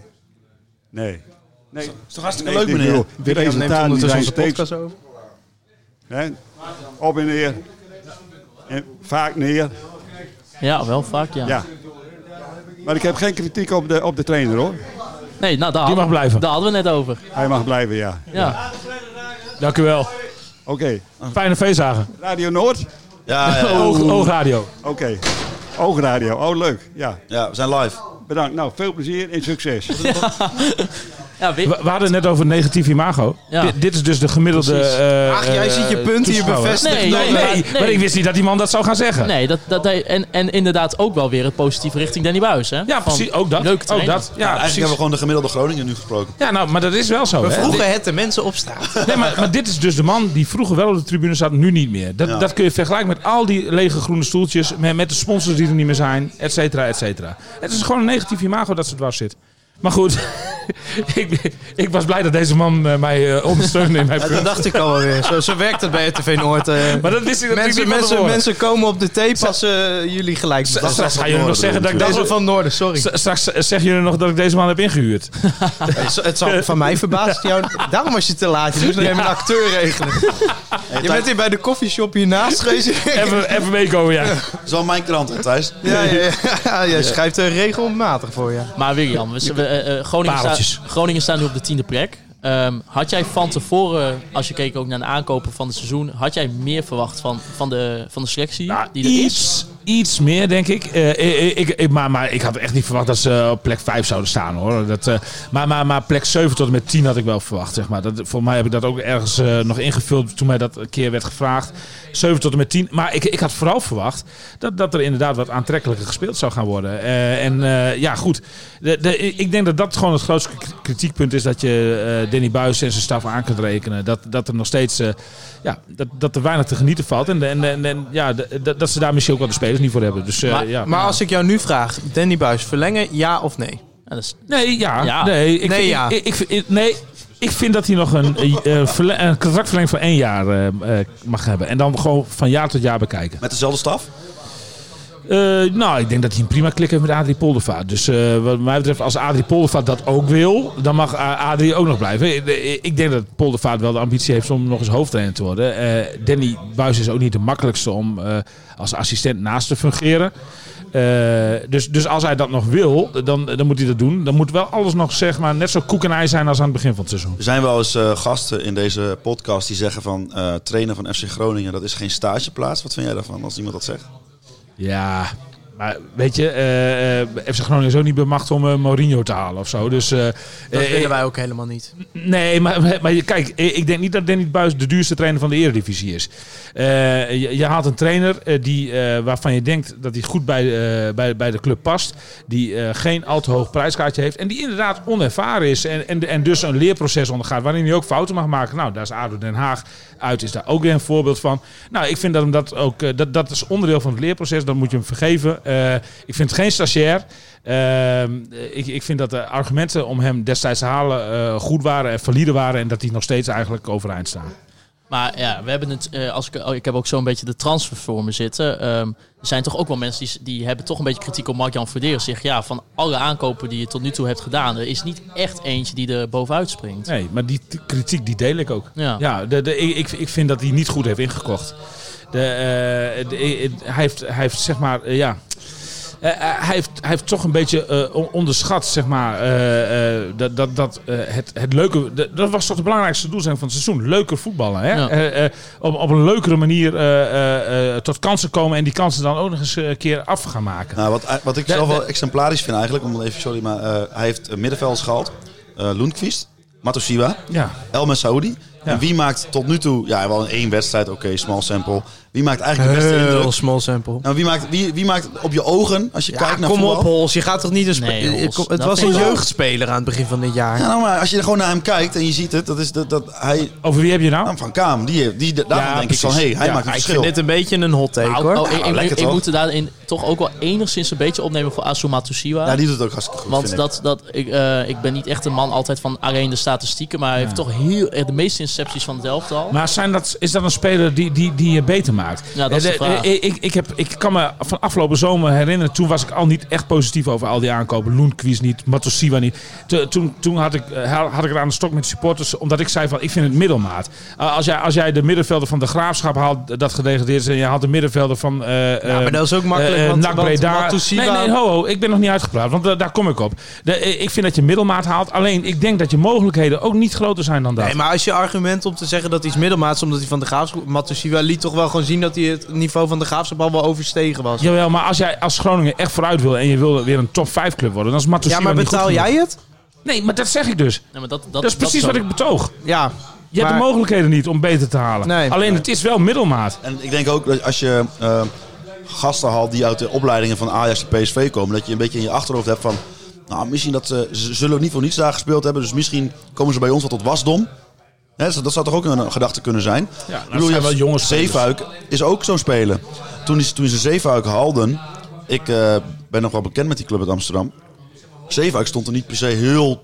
Nee. Nee. is toch hartstikke Nee, leuk, meneer? bedoel, De resultaten zijn onze steeds podcast over. hè, op en neer. En vaak neer. Ja, wel vaak, ja. Ja. Maar ik heb geen kritiek op de, op de trainer hoor. Nee, nou, daar, Die mag blijven. daar hadden we net over. Hij mag blijven, ja. Ja. Dank u wel. Oké. Fijne feestdagen. Radio Noord? Ja. Oog, oogradio. Oké. Oogradio. Oh, leuk. Ja. ja, we zijn live. Bedankt. Nou, veel plezier en succes. We, we hadden het net over negatief imago. Ja. Dit, is dus de gemiddelde. Precies. eh, Ach, jij eh, ziet je punt hier bevestigd. Nee, Nee, nee, nee, nee. maar ik wist niet dat die man dat zou gaan zeggen. Nee, dat, dat, hij- en, en inderdaad ook wel weer het positieve richting Danny Buis, hè? Ja, precies. Ook dat. Leuke ook dat. Ja, Ja, eigenlijk precies. hebben we gewoon de gemiddelde Groningen nu gesproken. Ja, nou, maar dat is wel zo. We hè. vroegen het de mensen op straat. Nee, maar, maar dit is dus de man die vroeger wel op de tribune zat, nu niet meer. Dat, Ja. dat kun je vergelijken met al die lege groene stoeltjes, met, met de sponsors die er niet meer zijn, et cetera, et cetera. Het is gewoon een negatief imago dat ze dwars zit. Maar goed, ik, ik was blij dat deze man eh, mij eh, ondersteunde in mijn Ja, dat dacht ik al wel weer. Zo, zo werkt het bij RTV Noord. eh. Maar dat wist ik natuurlijk mensen, mensen, mensen komen op de tape als eh, jullie gelijk Straks straks gaan jullie nog zeggen dat ik Dat deze... van Noorden, sorry. Straks zeggen jullie nog dat ik deze man heb ingehuurd. Het, het zal van mij verbaasd jou. Daarom was je te laat. Je moest nog even een acteur regelen. Je bent hier bij de koffieshop hiernaast geweest. Even, even meekomen, ja. Dat is wel mijn krant, hè, Thijs. Ja, ja, ja. Jij schrijft er regelmatig voor, ja. Maar William, we, we, eh, eh, Groningen, staat, Groningen staat nu op de tiende plek. Ehm, had jij van tevoren, als je keek ook naar de aankopen van het seizoen, had jij meer verwacht van, van, de, van de selectie Nou, die er is? Iets, meer, denk ik. Eh, ik, ik, ik- maar, maar ik had echt niet verwacht dat ze op plek 5 zouden staan, hoor. Dat, eh, maar, maar, maar plek 7 tot en met 10 had ik wel verwacht, zeg maar. Dat, voor mij heb ik dat ook ergens eh, nog ingevuld toen mij dat een keer werd gevraagd. 7 tot en met 10. Maar ik, ik had vooral verwacht dat, dat er inderdaad wat aantrekkelijker gespeeld zou gaan worden. Eh, en eh, ja, goed. De, de, ik denk dat dat gewoon het grootste kritiekpunt is dat je eh, Danny Buis en zijn staf aan kunt rekenen. Dat, dat er nog steeds eh, ja, dat, dat er weinig te genieten valt. En, en, en, ja, dat- dat ze daar misschien ook wel de spelers niet voor hebben. Dus, eh, Maar- ja. Maar als ik jou nu vraag, Danny Buis, verlengen, ja of nee? Ja, is, Nee, ja. Ja. Nee, ik, Nee, ik- ja. Ik, ik, ik- nee, ik vind dat hij nog een, eh, verle- een contractverlenging van één jaar eh, eh, mag hebben. En dan gewoon van jaar tot jaar bekijken. Met dezelfde staf? Eh, nou, ik denk dat hij een prima klik heeft met Adrie Poldervaart. Dus eh, wat mij betreft, als Adrie Poldervaart dat ook wil, dan mag Adrie ook nog blijven. Ik, ik denk dat Poldervaart wel de ambitie heeft om nog eens hoofdtrainer te worden. Eh, Danny Buis is ook niet de makkelijkste om eh, als assistent naast te fungeren. Eh, dus, dus als hij dat nog wil, dan, dan moet hij dat doen. Dan moet wel alles nog zeg maar, net zo koek en ei zijn als aan het begin van het seizoen. Er zijn wel eens eh, gasten in deze podcast die zeggen van eh trainer van FC Groningen, dat is geen stageplaats. Wat vind jij daarvan als iemand dat zegt? Ja, maar weet je, eh eh, FC Groningen is ook niet bemacht om eh, Mourinho te halen of zo. Dus, Dat willen wij ook helemaal niet. Nee, maar, maar- kijk, ik denk niet dat Danny Buis de duurste trainer van de Eredivisie is. Je, je haalt een trainer die, waarvan je denkt dat hij goed bij, bij, bij de club past. Die geen al te hoog prijskaartje heeft. En die inderdaad onervaren is. En, en, en dus een leerproces ondergaat waarin hij ook fouten mag maken. Nou, daar is ADO Den Haag uit. Is daar ook weer een voorbeeld van. Nou, ik vind dat hem dat ook... dat, dat is onderdeel van het leerproces. Dat moet je hem vergeven. Eh, ik vind het geen stagiair. Ehm, ik, ik vind dat de argumenten om hem destijds te halen eh, goed waren en valide waren. En dat die nog steeds eigenlijk overeind staan. Maar ja, we hebben het, eh, als ik, oh, ik heb ook zo'n beetje de transfer voor me zitten. Ehm, er zijn toch ook wel mensen die, die hebben toch een beetje kritiek op Mark-Jan Verderen. Zeg ja, van alle aankopen die je tot nu toe hebt gedaan, er is niet echt eentje die er bovenuit springt. Nee, maar die kritiek die deel ik ook. Ja. Ja, de, de, ik, ik- vind dat hij niet goed heeft ingekocht. De, de- hij, heeft, hij heeft zeg maar, ja. Eh, eh, hij, heeft, hij heeft toch een beetje eh, on- onderschat, zeg maar, eh, eh, dat, dat, dat eh, het, het leuke... dat was toch de belangrijkste doelstelling van het seizoen. Leuker voetballen, hè? Ja. Eh, eh, op, op een leukere manier eh, eh, eh, tot kansen komen en die kansen dan ook nog eens een keer af gaan maken. Nou, wat, wat ik zelf wel exemplarisch vind eigenlijk, om even, sorry, maar eh, hij heeft middenvelders gehaald. Eh Lundqvist, Matosiwa, Ja. El Saudi. Ja. En wie maakt tot nu toe, ja, wel in één wedstrijd, oké, small sample. Wie maakt eigenlijk de beste Heel indruk? small sample. Nou, wie, maakt, wie, wie maakt op je ogen, als je Ja, kijkt naar kom voetbal... op, Hols. Je gaat toch niet een spe- Nee, Hols, Kom- Het dat was vind een ik wel. jeugdspeler aan het begin van dit jaar. Ja, nou, maar als je er gewoon naar hem kijkt en je ziet het, dat is dat, dat hij... Over wie heb je nou? Nou, van Kaam, die, heeft- die, daarvan Ja, denk ik van, hé, hey, hij Ja, maakt een Ik verschil. vind dit een beetje een hot take, Nou, hoor. oh, ik, ik, lekker ik toch? moet er daarin toch ook wel enigszins een beetje opnemen voor Asuma Tsusiwa. Ja, die doet het ook hartstikke goed, Want vind ik. dat, dat, ik, eh, ik ben niet echt een man altijd van alleen de statistieken, maar hij heeft toch heel, eh, de meeste intercepties van het elftal. Maar zijn dat, is dat een speler die, die, die je beter maakt? Ja, dat is de Eh, vraag. Ik, ik, ik, heb, ik kan me van afgelopen zomer herinneren, toen was ik al niet echt positief over al die aankopen. Lundqvist niet, Matosiwa niet. Toen, toen had, ik, eh, had ik er aan de stok met de supporters, omdat ik zei van, ik vind het middelmaat. Eh, Als jij, als jij de middenvelder van de Graafschap haalt, dat gedegradeerd is, en je haalt de middenvelder van... eh, Ja, maar dat is ook makkelijk, eh, want-. Matosiwa- Nee, nee, ho, ho, ik ben nog niet uitgepraat, want daar kom ik op. De, ik vind dat je middelmaat haalt, alleen ik denk dat je mogelijkheden ook niet groter zijn dan dat. Nee, maar als je argument om te zeggen dat hij is middelmaats omdat hij van de Graafschap... Matusiwa liet toch wel gewoon zien dat hij het niveau van de Graafschap al wel overstegen was. Jawel, maar als jij als Groningen echt vooruit wil en je wil weer een top 5 club worden, dan is Matusiwa Ja, maar niet goed betaal jij het? Nee, maar dat zeg ik dus. Maar dat, dat, Dat is precies wat ik betoog. Ja. Je hebt de mogelijkheden niet om beter te halen. Nee. Alleen het is wel middelmaat. En ik denk ook dat als je eh, gasten haalt die uit de opleidingen van Ajax en PSV komen, dat je een beetje in je achterhoofd hebt van, nou, misschien dat ze, ze zullen niet voor niets daar gespeeld hebben, dus misschien komen ze bij ons wel tot wasdom. Dat zou toch ook een gedachte kunnen zijn. Ja, Ik bedoel, zijn je wel jonge spelers. Zeefuik is ook zo'n speler. Toen, is, toen ze Zeefuik haalden, ik eh, ben nog wel bekend met die club uit Amsterdam. Zeefuik stond er niet per se heel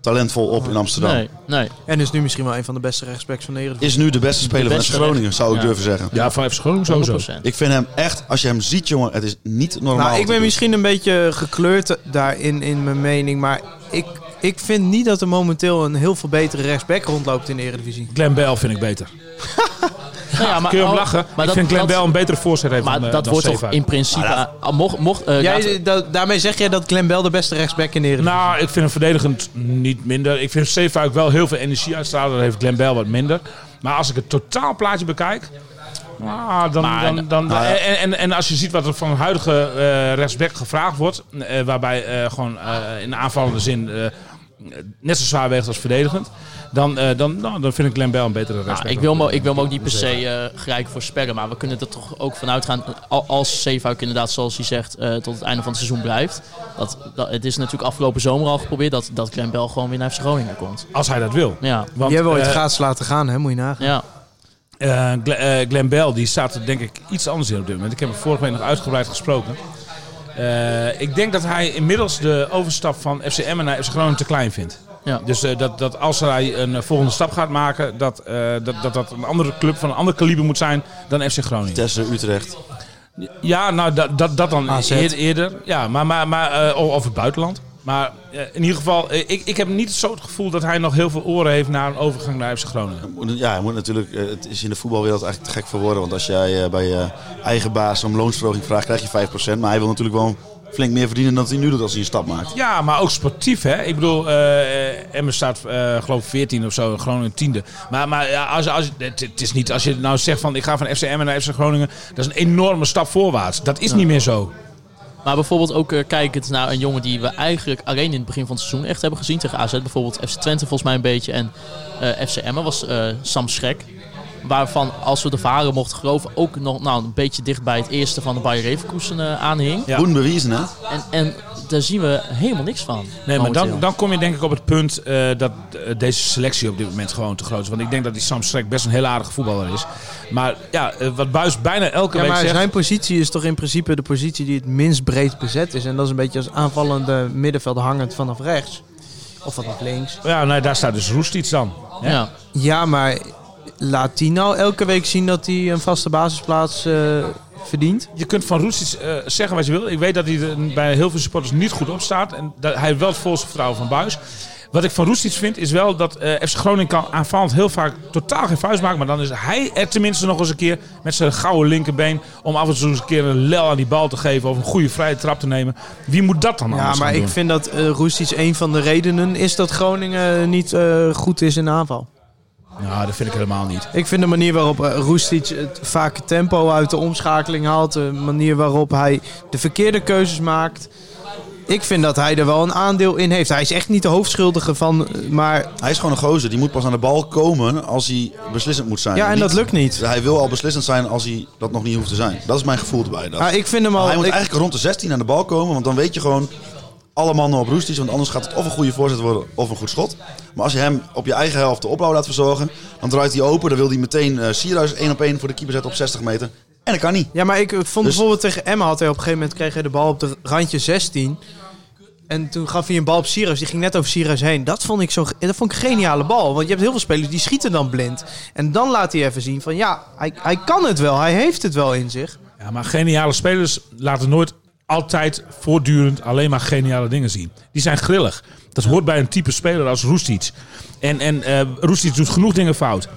talentvol op in Amsterdam. Nee, nee. En is nu misschien wel een van de beste rechtsbacks van de Eredivisie. Is nu de beste speler De van FC Groningen, zou ik Ja. durven zeggen. Ja, van FC Groningen sowieso. 100%. Ik vind hem echt, als je hem ziet, jongen, het is niet normaal. Nou, ik ben doen. misschien een beetje gekleurd daarin in mijn mening, maar ik, ik vind niet dat er momenteel een heel veel betere rechtsback rondloopt in de Eredivisie. Glenn Bell vind ik beter. Nou ja, maar, Kun je hem oh, lachen? Maar ik dat, vind Glenn dat- Bell een betere voorzet heeft Maar dan, eh, dat dan wordt toch in principe... ah, mocht, mocht, eh, Jij, laten- da- daarmee zeg jij dat Glenn Bell de beste rechtsback in de Eredivisie Nou, ik vind hem verdedigend niet minder. Ik vind Zeefuik wel heel veel energie uitstralen. Dat heeft Glenn Bell wat minder. Maar als ik het totaalplaatje bekijk... ah, dan, Maar- dan, dan, Nou ja. en, en, en als je ziet wat er van een huidige eh rechtsback gevraagd wordt... waarbij eh, gewoon eh, in aanvallende zin eh, net zo zwaar weegt als verdedigend... Dan, eh, dan, nou, dan vind ik Glenn Bell een betere rechtsback. Nou, ik, wil me, ik wil me ook niet per se eh, gelijk voorspellen, maar we kunnen er toch ook vanuit gaan, al- als Zeefuik inderdaad, zoals hij zegt, eh, tot het einde van het seizoen blijft. Dat, dat, het is natuurlijk afgelopen zomer al geprobeerd dat, dat Glenn Bell gewoon weer naar FC Groningen komt. Als hij dat wil. Ja, Want, hebben ooit eh, gratis laten gaan, hè? moet je nagaan. ja. Eh, Glenn, eh, Glenn Bell die staat er denk ik iets anders in op dit moment. Ik heb hem vorige week nog uitgebreid gesproken. Eh, ik denk dat hij inmiddels de overstap van FCM naar FC Groningen te klein vindt. Ja. Dus eh, dat, dat als hij een eh, volgende stap gaat maken, dat, eh, dat, dat dat een andere club van een ander kaliber moet zijn dan FC Groningen. Vitesse, Utrecht. Ja, nou dat, dat, dat dan AZ. eer- eerder. Ja, maar, maar, maar eh, of of het buitenland. Maar eh, in ieder geval, eh, ik, ik heb niet zo het gevoel dat hij nog heel veel oren heeft naar een overgang naar FC Groningen. Ja, je moet natuurlijk, eh, het is in de voetbalwereld eigenlijk te gek voor woorden. Want als jij bij je eigen baas om loonsverhoging vraagt, krijg je 5%. Maar hij wil natuurlijk wel flink meer verdienen dan hij nu doet als hij een stap maakt. Ja, maar ook sportief, hè? Ik bedoel, eh Emmen staat, geloof ik, 14 of zo, Groningen tiende. Maar, maar ja, als, als, het, het is niet als je nou zegt van ik ga van FC Emmen naar FC Groningen, dat is een enorme stap voorwaarts. Dat is niet meer zo. Maar bijvoorbeeld ook eh, kijkend naar een jongen die we eigenlijk alleen in het begin van het seizoen echt hebben gezien tegen AZ. Bijvoorbeeld FC Twente volgens mij een beetje en eh FC Emmen was eh, Sam Schrek. Waarvan, als we de verhalen mochten geloven, ook nog nou, een beetje dicht bij het eerste van de Bayer Leverkusen eh, aanhing. Ja. Goed bewezen, hè? En, en daar zien we helemaal niks van. Nee, maar momenteel. dan, dan kom je denk ik op het punt eh, dat eh, deze selectie op dit moment gewoon te groot is. Want ik denk dat die Sam Strek best een heel aardige voetballer is. Maar ja, wat Buis bijna elke Ja, week maar zegt... zijn positie is toch in principe de positie die het minst breed bezet is. En dat is een beetje als aanvallende middenveld hangend vanaf rechts. Of vanaf links. Ja, nee, daar staat dus Roestic dan. Ja. Ja. Ja, maar laat die nou elke week zien dat hij een vaste basisplaats eh, verdient? Je kunt van Roestic eh, zeggen wat je wil. Ik weet dat hij er bij heel veel supporters niet goed op staat. En dat, hij heeft wel het volste vertrouwen van Buis. Wat ik van Roestic vind is wel dat eh FC Groningen kan aanvallend heel vaak totaal geen vuist maken. Maar dan is hij er tenminste nog eens een keer met zijn gouden linkerbeen. Om af en toe eens een keer een lel aan die bal te geven. Of een goede vrije trap te nemen. Wie moet dat dan Ja, anders maar ik vind dat eh Roestic een van de redenen is dat Groningen niet goed is in aanval. Nou, dat vind ik helemaal niet. Ik vind de manier waarop uh, Roestic het vaak tempo uit de omschakeling haalt. De manier waarop hij de verkeerde keuzes maakt. Ik vind dat hij er wel een aandeel in heeft. Hij is echt niet de hoofdschuldige van, eh, maar Hij is gewoon een gozer. Die moet pas aan de bal komen als hij beslissend moet zijn. ja, en Niet- dat lukt niet. Hij wil al beslissend zijn als hij dat nog niet hoeft te zijn. Dat is mijn gevoel erbij. Dat. Maar ik vind hem al. hij moet ik- eigenlijk rond de 16 aan de bal komen. Want dan weet je gewoon alle mannen op roesties. Want anders gaat het of een goede voorzet worden of een goed schot. Maar als je hem op je eigen helft de opbouw laat verzorgen. Dan draait hij open. Dan wil hij meteen eh Sierhuis één op één voor de keeper zetten op 60 meter. En dat kan niet. Ja, maar ik vond Dus- bijvoorbeeld tegen Emma had hij op een gegeven moment kreeg hij de bal op de randje 16. En toen gaf hij een bal op Sirius. Die ging net over Sirius heen. Dat vond ik zo, dat vond ik een geniale bal. Want je hebt heel veel spelers die schieten dan blind. En dan laat hij even zien van ja, hij, hij kan het wel. Hij heeft het wel in zich. Ja, maar geniale spelers laten nooit altijd voortdurend alleen maar geniale dingen zien. Die zijn grillig. Dat hoort bij een type speler als Roestic. En, en eh Roestic doet genoeg dingen fout.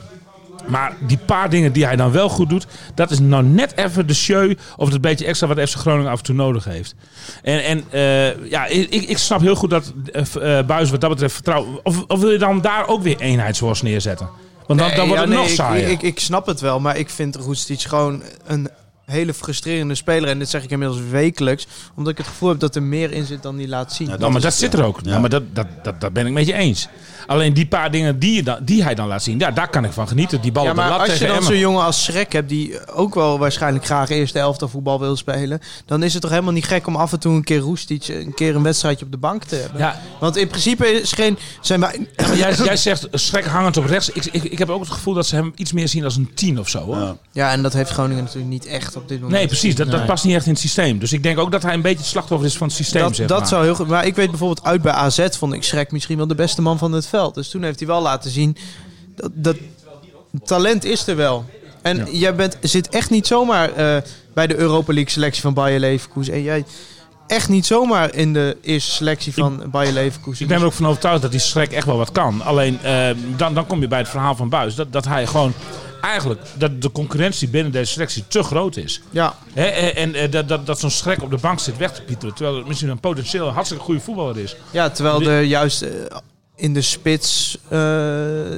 Maar die paar dingen die hij dan wel goed doet, dat is nou net even de show of het beetje extra wat FC Groningen af en toe nodig heeft. En, en eh, ja, ik, ik snap heel goed dat eh, Buis wat dat betreft vertrouwen. Of, of wil je dan daar ook weer eenheidsworst neerzetten? Want dan, dan wordt ja, het nog nee, ik-. Ik, ik, snap het wel, maar ik vind Roestic gewoon een hele frustrerende speler. En dit zeg ik inmiddels wekelijks. Omdat ik het gevoel heb dat er meer in zit dan hij laat zien. Ja, Nou, maar is dat het, zit er ook. Ja. Nou, maar dat, dat, dat, dat ben ik met je eens. Alleen die paar dingen die, je dan, die hij dan laat zien, ja, daar kan ik van genieten. Die bal Ja, op de maar lat als je dan zo'n jongen als Schrek hebt, die ook wel waarschijnlijk graag eerste elftal voetbal wil spelen, dan is het toch helemaal niet gek om af en toe een keer Roestic, een keer een wedstrijdje op de bank te hebben. Ja, Want in principe is geen, zijn wij... maar jij, jij zegt schrek hangend op rechts. Ik, ik, ik heb ook het gevoel dat ze hem iets meer zien als een tien of zo. Hoor. Ja. Ja, en dat heeft Groningen natuurlijk niet echt op dit moment. Nee, precies. Dat, dat past niet echt in het systeem. Dus ik denk ook dat hij een beetje het slachtoffer is van het systeem. Dat, zeg dat maar. zou heel goed. Maar ik weet bijvoorbeeld uit bij AZ vond ik Schrek misschien wel de beste man van het veld. Dus toen heeft hij wel laten zien dat, dat talent is er wel. En Ja. jij bent, zit echt niet zomaar eh, bij de Europa League selectie van Bayer Leverkusen. En jij echt niet zomaar in de eerste selectie van Bayer Leverkusen. Ik ben er ook van overtuigd dat die schrek echt wel wat kan. Alleen eh, dan, dan kom je bij het verhaal van Buis. Dat, dat hij gewoon eigenlijk dat de concurrentie binnen deze selectie te groot is. Ja, Hè, en en eh, dat, dat, dat zo'n schrek op de bank zit weg te pieteren. Terwijl het misschien een potentieel een hartstikke goede voetballer is. ja, terwijl er juist eh, in de spits... eh,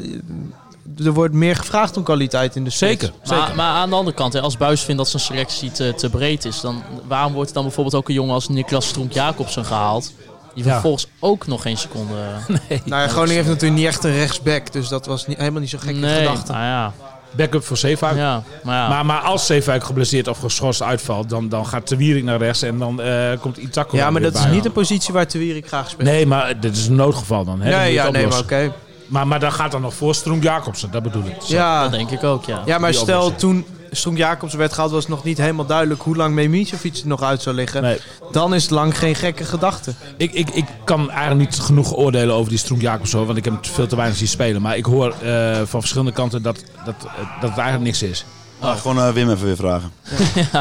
er wordt meer gevraagd om kwaliteit in de spits. Zeker. Maar, maar aan de andere kant, hè, als Buis vindt dat zijn selectie te, te breed is, dan waarom wordt dan bijvoorbeeld ook een jongen als Niklas Stronk-Jacobsen gehaald? Die Ja. vervolgens ook nog geen seconde... Nou ja, Groningen heeft natuurlijk niet echt een rechtsback. Dus dat was niet, helemaal niet zo gek in nee, gedachten. nou ja. Backup voor Zeefuik. ja, maar ja. Maar, maar als Zeefuik geblesseerd of geschorst uitvalt, dan, dan gaat de Wierik naar rechts en dan eh, komt Itako Ja, maar dat is niet een positie waar Te Wierik graag speelt. Nee, maar dit is een noodgeval dan. Hè? Nee, ja, nee, maar oké. maar, maar dan gaat dan nog voor Stroem Jacobsen, dat bedoel ik. Zo. Ja, dat denk ik ook, ja. ja, maar stel toen Stroem Jacobs werd gehaald, was nog niet helemaal duidelijk hoe lang Memicevic er nog uit zou liggen. Nee, Dan is het lang geen gekke gedachte. ik, ik, ik kan eigenlijk niet genoeg oordelen over die Stroem Jacobsen, want ik heb hem veel te weinig zien spelen. Maar ik hoor eh, van verschillende kanten dat, dat, eh, dat het eigenlijk niks is. Nou, gewoon eh, Wim even weer vragen.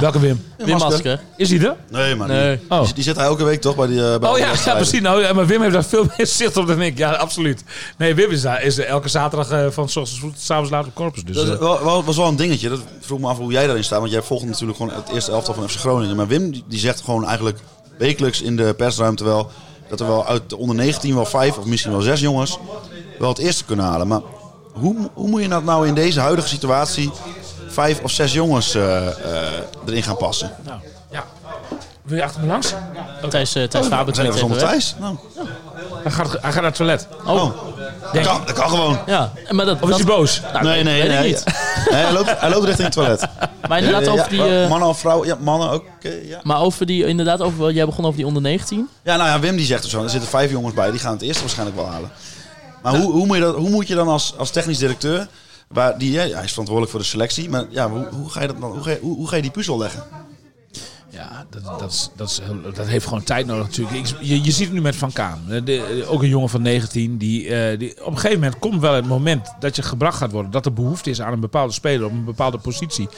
Welke Wim? Wim Masker. Is hij er? Nee, maar Nee. die, Oh. die, zit hij elke week toch bij die eh, bij Oh alle ja, ja, wedstrijden. precies. Nou, ja, maar Wim heeft daar veel meer zicht op dan ik. Ja, absoluut. Nee, Wim is daar. Is er elke zaterdag eh, van s ochtends vroeg tot 's avonds laat op Corpus. Dus, Dat is eh, wel, wel- was wel een dingetje. Dat vroeg me af hoe jij daarin staat. Want jij volgt natuurlijk gewoon het eerste elftal van FC Groningen. Maar Wim die, die zegt gewoon eigenlijk wekelijks in de persruimte wel... dat er wel uit de onder 19 wel vijf of misschien wel zes jongens... wel het eerste kunnen halen. Maar hoe, hoe moet je dat nou in deze huidige situatie... vijf of zes jongens eh, eh, erin gaan passen? nou, ja. Wil je achter me langs? Thijs, uh, Thijs Faber We zijn zonder. Thijs. Nou, Hij gaat, hij gaat naar het toilet. Oh, oh. Dat kan, dat kan gewoon. Ja, maar dat, Of is dat- hij boos? Nou, nee, nee, nee. niet. Nee, hij, loopt, hij loopt richting het toilet. Maar inderdaad Ja, over die... ja, eh, mannen of vrouwen? Ja, mannen ook. oké, ja. maar over die, inderdaad, over, jij begon over die onder 19. ja, nou ja, Wim die zegt er zo. Er zitten vijf jongens bij, die gaan het eerst waarschijnlijk wel halen. Maar hoe, hoe, moet, je dat, hoe moet je dan als, als technisch directeur... Waar die, hij is verantwoordelijk voor de selectie. Maar ja, hoe, hoe, ga, je dat dan, hoe, ga, je, hoe, ga je die puzzel leggen? Ja, dat, dat, is, dat, is, heel- dat heeft gewoon tijd nodig natuurlijk. Je, je ziet het nu met Van Kaan. Eh, de- ook een jongen van 19. Die, eh, die, op een gegeven moment komt wel het moment dat je gebracht gaat worden. Dat er behoefte is aan een bepaalde speler op een bepaalde positie.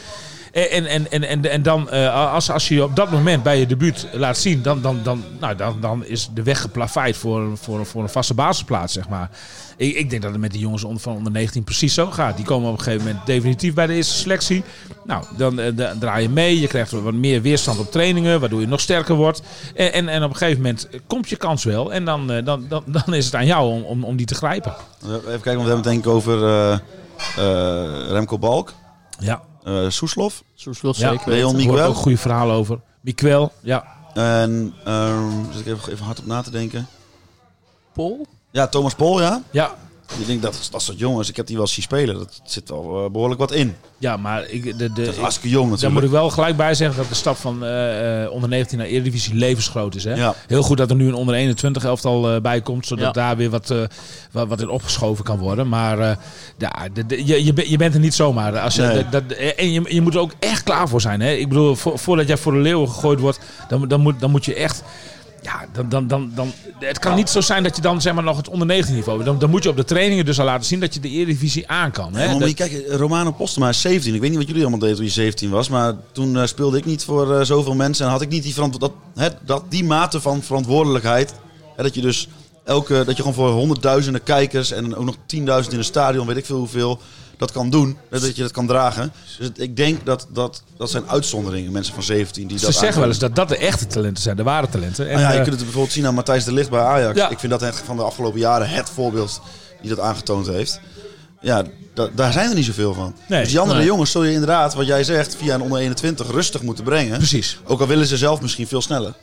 En, en, en, en, en, dan, eh, als, als je je op dat moment bij je debuut laat zien, dan, dan, dan, nou, dan, dan is de weg geplaveid voor, een- voor, voor een vaste basisplaats, zeg maar. Ik, ik denk dat het met die jongens onder, van onder 19 precies zo gaat. Die komen op een gegeven moment definitief bij de eerste selectie. Nou, dan, eh, dan draai je mee. Je krijgt wat meer weerstand op trainingen, waardoor je nog sterker wordt. En, en, en op een gegeven moment komt je kans wel. En dan, eh, dan, dan, dan is het aan jou om, om, om die te grijpen. Even kijken, want we hebben het denk ik over Remco Balk, Ja, eh Soeslof Soeslof Ja. zeker. Leon Miguel. ook goede verhalen over. Miquel, ja. en... ehm zit ik even, even hard op na te denken. Paul? Ja, Thomas Pol, ja. Ja, Ik denk dat dat soort jongens, ik heb die wel zien spelen. Dat zit wel eh, behoorlijk wat in. ja maar ik, de, de, Dat is ik- hartstikke jong Daar moet ik wel gelijk bij zeggen dat de stap van eh, eh, onder 19 naar Eredivisie levensgroot is. Hè? Ja. Heel goed dat er nu een onder 21 elftal eh bij komt, zodat Ja. daar weer wat, eh, wat, wat in opgeschoven kan worden. Maar eh, ja, de, de- je, je, bent- je bent er niet zomaar. Als je, Nee. dat, dat- en je, je moet er ook echt klaar voor zijn. Hè? Ik bedoel, vo- voordat jij voor de leeuwen gegooid wordt, dan, dan, moet, dan moet je echt... Ja, dan, dan, dan, dan, het kan niet zo zijn dat je dan zeg maar, nog het onder 19 niveau. Dan, dan moet je op de trainingen dus al laten zien dat je de Eredivisie aan kan. Hè? Ja, maar Dat- moet je kijken, Romano Postema is 17. Ik weet niet wat jullie allemaal deden toen je 17 was. Maar toen eh, speelde ik niet voor eh, zoveel mensen. En had ik niet die, verantwo- dat, hè, dat, die mate van verantwoordelijkheid. Hè, dat je dus elke, dat je gewoon voor honderdduizenden kijkers en ook nog 10.000 in een stadion, weet ik veel hoeveel, dat kan doen. Dat je dat kan dragen. Dus ik denk dat, dat dat zijn uitzonderingen, mensen van 17. Die Ze dat zeggen wel eens dat dat de echte talenten zijn, de ware talenten. En, Nou ja, je eh, kunt het bijvoorbeeld zien aan Matthijs de Ligt bij Ajax. Ja. Ik vind dat echt van de afgelopen jaren het voorbeeld die dat aangetoond heeft. Ja, da- daar zijn er niet zoveel van. Nee. dus die andere Nee. jongens zul je inderdaad, wat jij zegt, via een onder 21 rustig moeten brengen. Precies. Ook al willen ze zelf misschien veel sneller.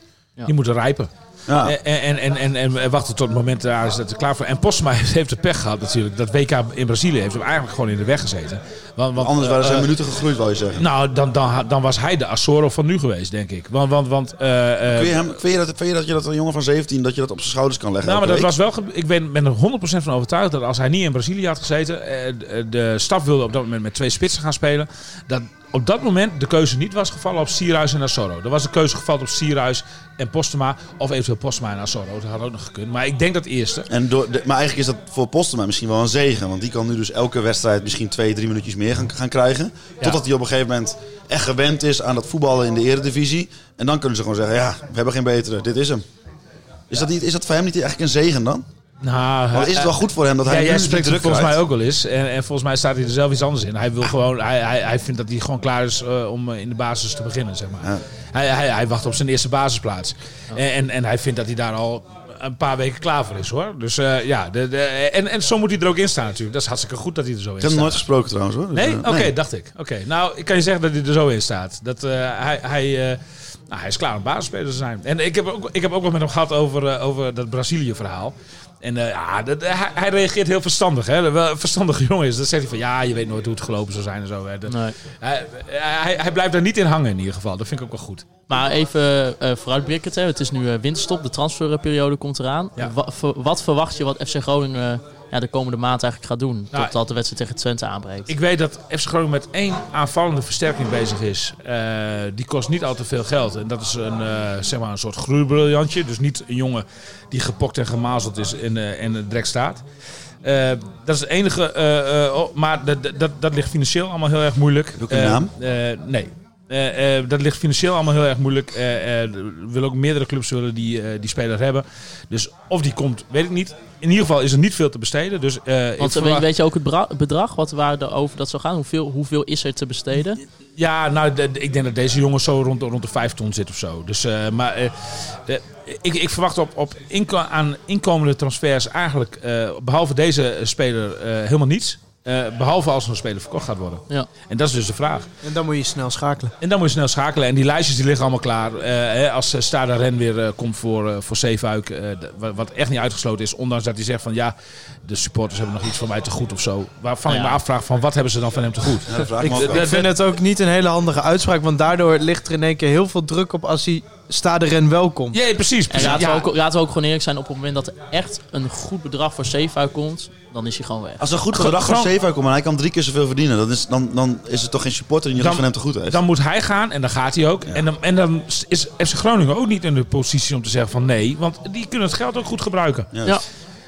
Die moeten rijpen. Ja. En, en, en, en, en, en wachten tot het moment daar is dat er klaar voor. En Postma heeft, de pech gehad natuurlijk. Dat WK in Brazilië heeft hem eigenlijk gewoon in de weg gezeten. Want, want, Anders waren zijn eh, minuten gegroeid, wou je zeggen. Nou, dan, dan, dan was hij de Assoro van nu geweest, denk ik. Want, want, want eh, eh, Kun je hem, vind, je dat, vind je dat je dat een jongen van 17 dat je dat op zijn schouders kan leggen? Nou, maar dat week? was wel. Ik ben, ben er 100% van overtuigd dat als hij niet in Brazilië had gezeten. eh, de- staf wilde op dat moment met twee spitsen gaan spelen. Dat op dat moment de keuze niet was gevallen op Sierhuis en Assoro. Er was de keuze gevallen op Sierhuis en Postema. Of eventueel Postema en Assoro. Dat had ook nog gekund. Maar ik denk dat eerste. En door de, maar eigenlijk is dat voor Postema misschien wel een zegen. Want die kan nu dus elke wedstrijd misschien twee, drie minuutjes meer gaan, gaan krijgen. Totdat hij op een gegeven moment echt gewend is aan dat voetballen in de eredivisie. En dan kunnen ze gewoon zeggen, ja, we hebben geen betere. Dit is hem. Is dat, niet, is dat voor hem niet eigenlijk een zegen dan? Nou, Want is het wel goed voor hem dat hij Ja, nu jij spreekt er volgens mij ook wel eens. En, en volgens mij staat hij er zelf iets anders in. Hij wil gewoon, hij, hij, hij vindt dat hij gewoon klaar is eh, om eh, in de basis te beginnen, zeg maar. Ja. Hij, hij, hij wacht op zijn eerste basisplaats. En, en, en hij vindt dat hij daar al een paar weken klaar voor is, hoor. Dus eh, ja, de, de, en, en zo moet hij er ook in staan natuurlijk. Dat is hartstikke goed dat hij er zo in Ik heb staat. hem nooit gesproken trouwens hoor. Dus, Nee? eh, Oké, dacht ik. Oké, nou, ik kan je zeggen dat hij er zo in staat. Dat, eh, hij, hij, eh, nou, hij is klaar om basisspeler te zijn. En ik heb ook, ik heb ook wel met hem gehad over, eh, over dat Brazilië-verhaal. En eh, ja, dat, hij, hij reageert heel verstandig. Hè? Wel een verstandige jongen is. Dan zegt hij van ja, je weet nooit hoe het gelopen zou zijn en zo. Hè. Dat- Nee. hij, hij, hij blijft daar niet in hangen in ieder geval. Dat vind ik ook wel goed. Maar even eh vooruitblikkend. Hè. Het is nu eh, winterstop. De transferperiode komt eraan. Ja. Wa- ver- wat verwacht je wat FC Groningen eh, ja, de komende maand eigenlijk gaat doen? Nou, totdat de wedstrijd tegen Twente aanbreekt. Ik weet dat FC Groningen met één aanvallende versterking bezig is. Eh, die kost niet al te veel geld. En dat is een, eh, zeg maar een soort groeibriljantje. Dus niet een jongen die gepokt en gemazeld is en, eh, en direct staat. Eh, dat is het enige. eh, eh, oh, maar dat, dat, dat ligt financieel allemaal heel erg moeilijk. Heb je ook een Eh, naam? eh, nee. Eh, eh, dat ligt financieel allemaal heel erg moeilijk. Eh er willen ook meerdere clubs willen die, die speler hebben. Dus of die komt, weet ik niet. In ieder geval is er niet veel te besteden. Dus, Want verwacht- weet, je ook het bedrag wat waar er over dat zou gaan? Hoeveel, hoeveel is er te besteden? Ja, nou, ik denk dat deze jongen zo rond, de- rond de 5 ton zit of zo. Dus, maar ik, ik verwacht op, op inko- aan inkomende transfers eigenlijk, eh, behalve deze speler, helemaal niets. Eh, behalve als er een speler verkocht gaat worden. Ja. En dat is dus de vraag. En dan moet je snel schakelen. En dan moet je snel schakelen. En die lijstjes die liggen allemaal klaar. Eh, hè, als uh, Stade Ren weer eh, komt voor, eh, voor Zeefuik, eh, wat echt niet uitgesloten is. Ondanks dat hij zegt van ja, de supporters hebben nog iets van mij te goed of zo. Waarvan Ja. ik me afvraag van wat hebben ze dan van hem te goed? Ja, dat vraag ik vind het ook niet een hele handige uitspraak, want daardoor ligt er in één keer heel veel druk op als hij Stade Ren welkom. Ja, precies. En precies. laten, Ja. we ook, laten we ook gewoon eerlijk zijn, op het moment dat er echt een goed bedrag voor Zeefuik komt, dan is hij gewoon weg. Als er een goed bedrag van Zeefuik komt en hij kan drie keer zoveel verdienen, dan is, dan, dan is het toch geen supporter die Dan- iets van hem te goed heeft. Dan moet hij gaan en dan gaat hij ook. En, dan, en dan is FC Groningen ook niet in de positie om te zeggen van nee. Want die kunnen het geld ook goed gebruiken. Ja. Ja.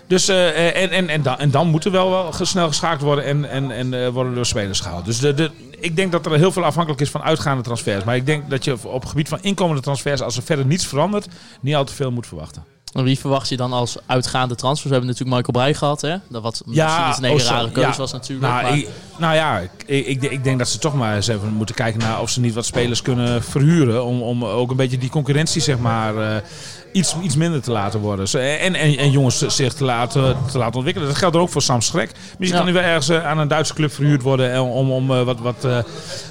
Dus, eh, en, en, en, dan, en dan moet er wel, wel snel geschaakt worden en, en, en eh, worden er spelers gehaald. Dus de, de, ik denk dat er heel veel afhankelijk is van uitgaande transfers. Maar ik denk dat je op het gebied van inkomende transfers, als er verder niets verandert, niet al te veel moet verwachten. En wie verwacht je dan als uitgaande transfers? We hebben natuurlijk Michael Breij gehad, hè? Dat wat misschien een hele oh, rare keuze ja. was natuurlijk. Nou, maar- ik, nou ja, ik, ik, ik denk dat ze toch maar eens even moeten kijken naar of ze niet wat spelers kunnen verhuren. Om, om ook een beetje die concurrentie, zeg maar, eh, iets, iets minder te laten worden. Zo, En, en, en jongens zich te laten, te laten ontwikkelen. Dat geldt ook voor Sam Schrek. Misschien Ja. kan hij wel ergens eh, aan een Duitse club verhuurd worden en om, om eh, wat, wat, eh,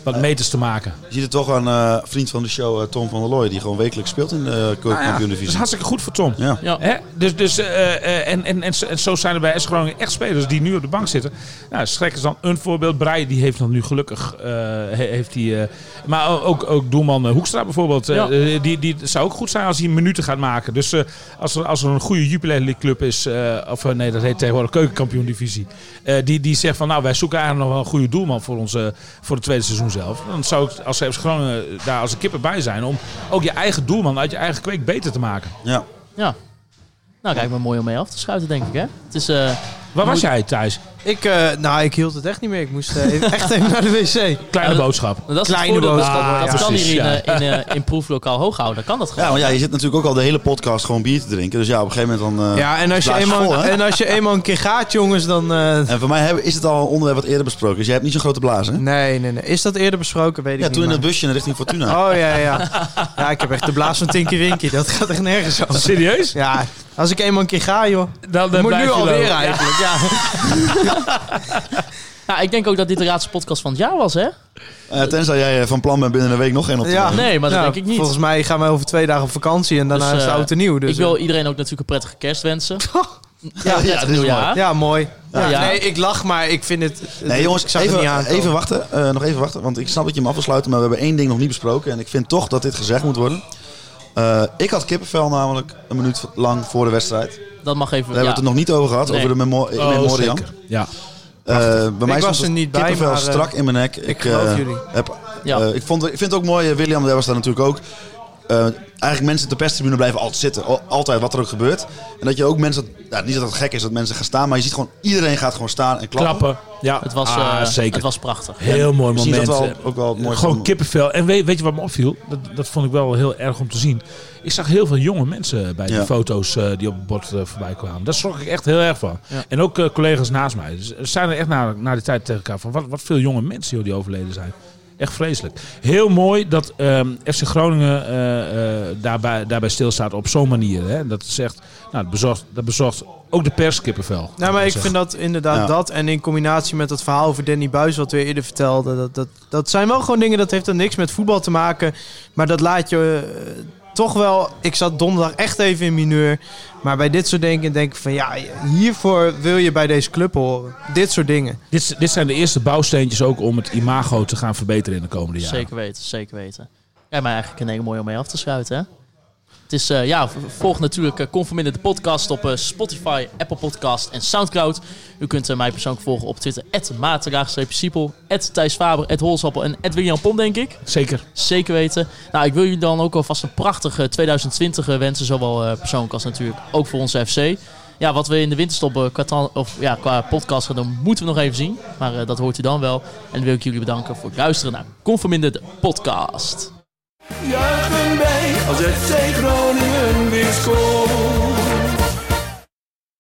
wat meters te maken. Je ziet het toch aan eh, vriend van de show, eh, Tom van der Looy, die gewoon wekelijks speelt in de Nou ja, dat is hartstikke goed voor Tom. ja. ja. Hè? Dus, dus, eh, eh, en, en, en, zo- en zo zijn er bij S Groningen echt spelers die nu op de bank zitten. Nou, Schrek is dan een voorbeeld. Breij die heeft dan nu gelukkig... eh, he- heeft die, eh, maar ook, ook doelman eh, Hoekstra bijvoorbeeld. eh, Ja. eh, die, die het zou ook goed zijn als hij minuten gaat maken. Dus eh, als, er, als er een goede Jupiler League club is... eh, of eh, nee, dat heet tegenwoordig keukenkampioen divisie. eh, die, die zegt van nou, wij zoeken eigenlijk nog wel een goede doelman voor, onze, voor het tweede seizoen zelf. Dan zou ik als FC Groningen daar als een kippen bij zijn... om ook je eigen doelman uit je eigen kweek beter te maken. Ja. ja. Nou, kijk maar mooi om mee af te schuiten, denk ik, hè? Het is... eh, Waar was Moet- jij, Thijs? Ik, eh, nou, ik hield het echt niet meer. Ik moest eh, even- echt even naar de wc. Kleine Ja, boodschap. dat is Kleine boodschap, dat, ja. dat kan Precies, hier in, ja. eh, in, eh, in proeflokaal Hooghouden. Dan kan dat Ja, gewoon. want ja, je zit natuurlijk ook al de hele podcast gewoon bier te drinken. Dus ja, op een gegeven moment dan... eh, Ja, en als, je eenmaal, vol, en als je eenmaal een keer gaat, jongens, dan... eh, En voor mij hebben, is het al een onderwerp wat eerder besproken. Dus jij hebt niet zo'n grote blaas, hè? nee, nee, nee. Is dat eerder besproken? Weet ik Ja, niet. toen in het maar- busje richting Fortuna. Oh, ja, ja. Ja, ik heb echt de blaas van Tinky Winky. Dat gaat echt nergens over. Serieus? Ja, als ik eenmaal een keer ga, joh. Dan, Moet blijf nu je alweer eigenlijk, ja. Ja, ik denk ook dat dit de raadste podcast van het jaar was, hè? Eh, tenzij jij eh, van plan bent binnen een week nog één op te Ja. nemen. Nee, maar dat Nou, denk ik niet. Volgens mij gaan wij over twee dagen op vakantie en daarna Dus, is het eh, oud en nieuw. Dus, ik wil iedereen ook natuurlijk een prettige kerst wensen. Ja, dit is prettig nieuwjaar. eh, ja, mooi. Ja, Ja. Nee, ik lach, maar ik vind het... Nee, jongens, ik zag het niet even, aankomen. even wachten. Eh, nog even wachten. Want ik snap dat je hem af wil sluiten, maar we hebben één ding nog niet besproken. En ik vind toch dat dit gezegd moet worden. Eh, ik had kippenvel namelijk een minuut lang voor de wedstrijd. Daar Dat mag even... hebben we ja. het er nog niet over gehad, Nee. over de memo Oh, memoriam. zeker. Ja. Eh, bij mij was er het niet bij, kippenvel maar, eh, strak in mijn nek. ik geloof eh, jullie. Heb, Ja. eh, ik, vond, ik vind het ook mooi, eh, William, daar was daar natuurlijk ook. Eh, eigenlijk mensen op de perstribune blijven altijd zitten. Al- Altijd, wat er ook gebeurt. En dat je ook mensen... Ja, niet dat het gek is dat mensen gaan staan, maar je ziet gewoon... Iedereen gaat gewoon staan en klappen. Klappen. Ja. Het was, Ah, eh, zeker. het was prachtig. Heel mooi moment. dat wel, ook wel Gewoon van- kippenvel. En weet, weet je wat me opviel? Dat, dat vond ik wel heel erg om te zien. Ik zag heel veel jonge mensen bij die Ja. foto's eh, die op het bord eh, voorbij kwamen. Daar schrok ik echt heel erg van. Ja. En ook eh, collega's naast mij. Dus er zijn er echt na, na die tijd tegen elkaar van wat, wat veel jonge mensen joh, die overleden zijn. Echt vreselijk. Heel mooi dat ehm, FC Groningen eh, eh, daarbij, daarbij stilstaat op zo'n manier. Hè? Dat zegt, nou, dat bezorgt, dat bezorgt ook de pers kippenvel. Nou, maar ik vind dat inderdaad Ja. dat. En in combinatie met het verhaal over Danny Buis, wat we eerder vertelden. Dat, dat, dat zijn wel gewoon dingen, dat heeft dan niks met voetbal te maken. Maar dat laat je eh, toch wel... Ik zat donderdag echt even in mineur. Maar bij dit soort dingen denk ik van... Ja, hiervoor wil je bij deze club horen. Dit soort dingen. Dit, dit zijn de eerste bouwsteentjes ook om het imago te gaan verbeteren in de komende jaren. Zeker weten, zeker weten. Ja, maar eigenlijk een hele mooie om mee af te sluiten, hè? Het is, eh, ja, volg natuurlijk uh, Conforminder de podcast op eh, Spotify, Apple Podcast en Soundcloud. U kunt mij persoonlijk volgen op Twitter, maarten-siepel, Thijs Faber, Holsappel en William Pom, denk ik. Zeker. Zeker weten. Nou, ik wil jullie dan ook alvast een prachtige 2020 wensen, zowel eh, persoonlijk als natuurlijk ook voor onze FC. Ja, wat we in de winterstop eh, qua, of, ja, qua podcast gaan doen, moeten we nog even zien. Maar eh, dat hoort u dan wel. En dan wil ik jullie bedanken voor het luisteren naar Conforminder de podcast. Juichen als FC Groningen weer scoort.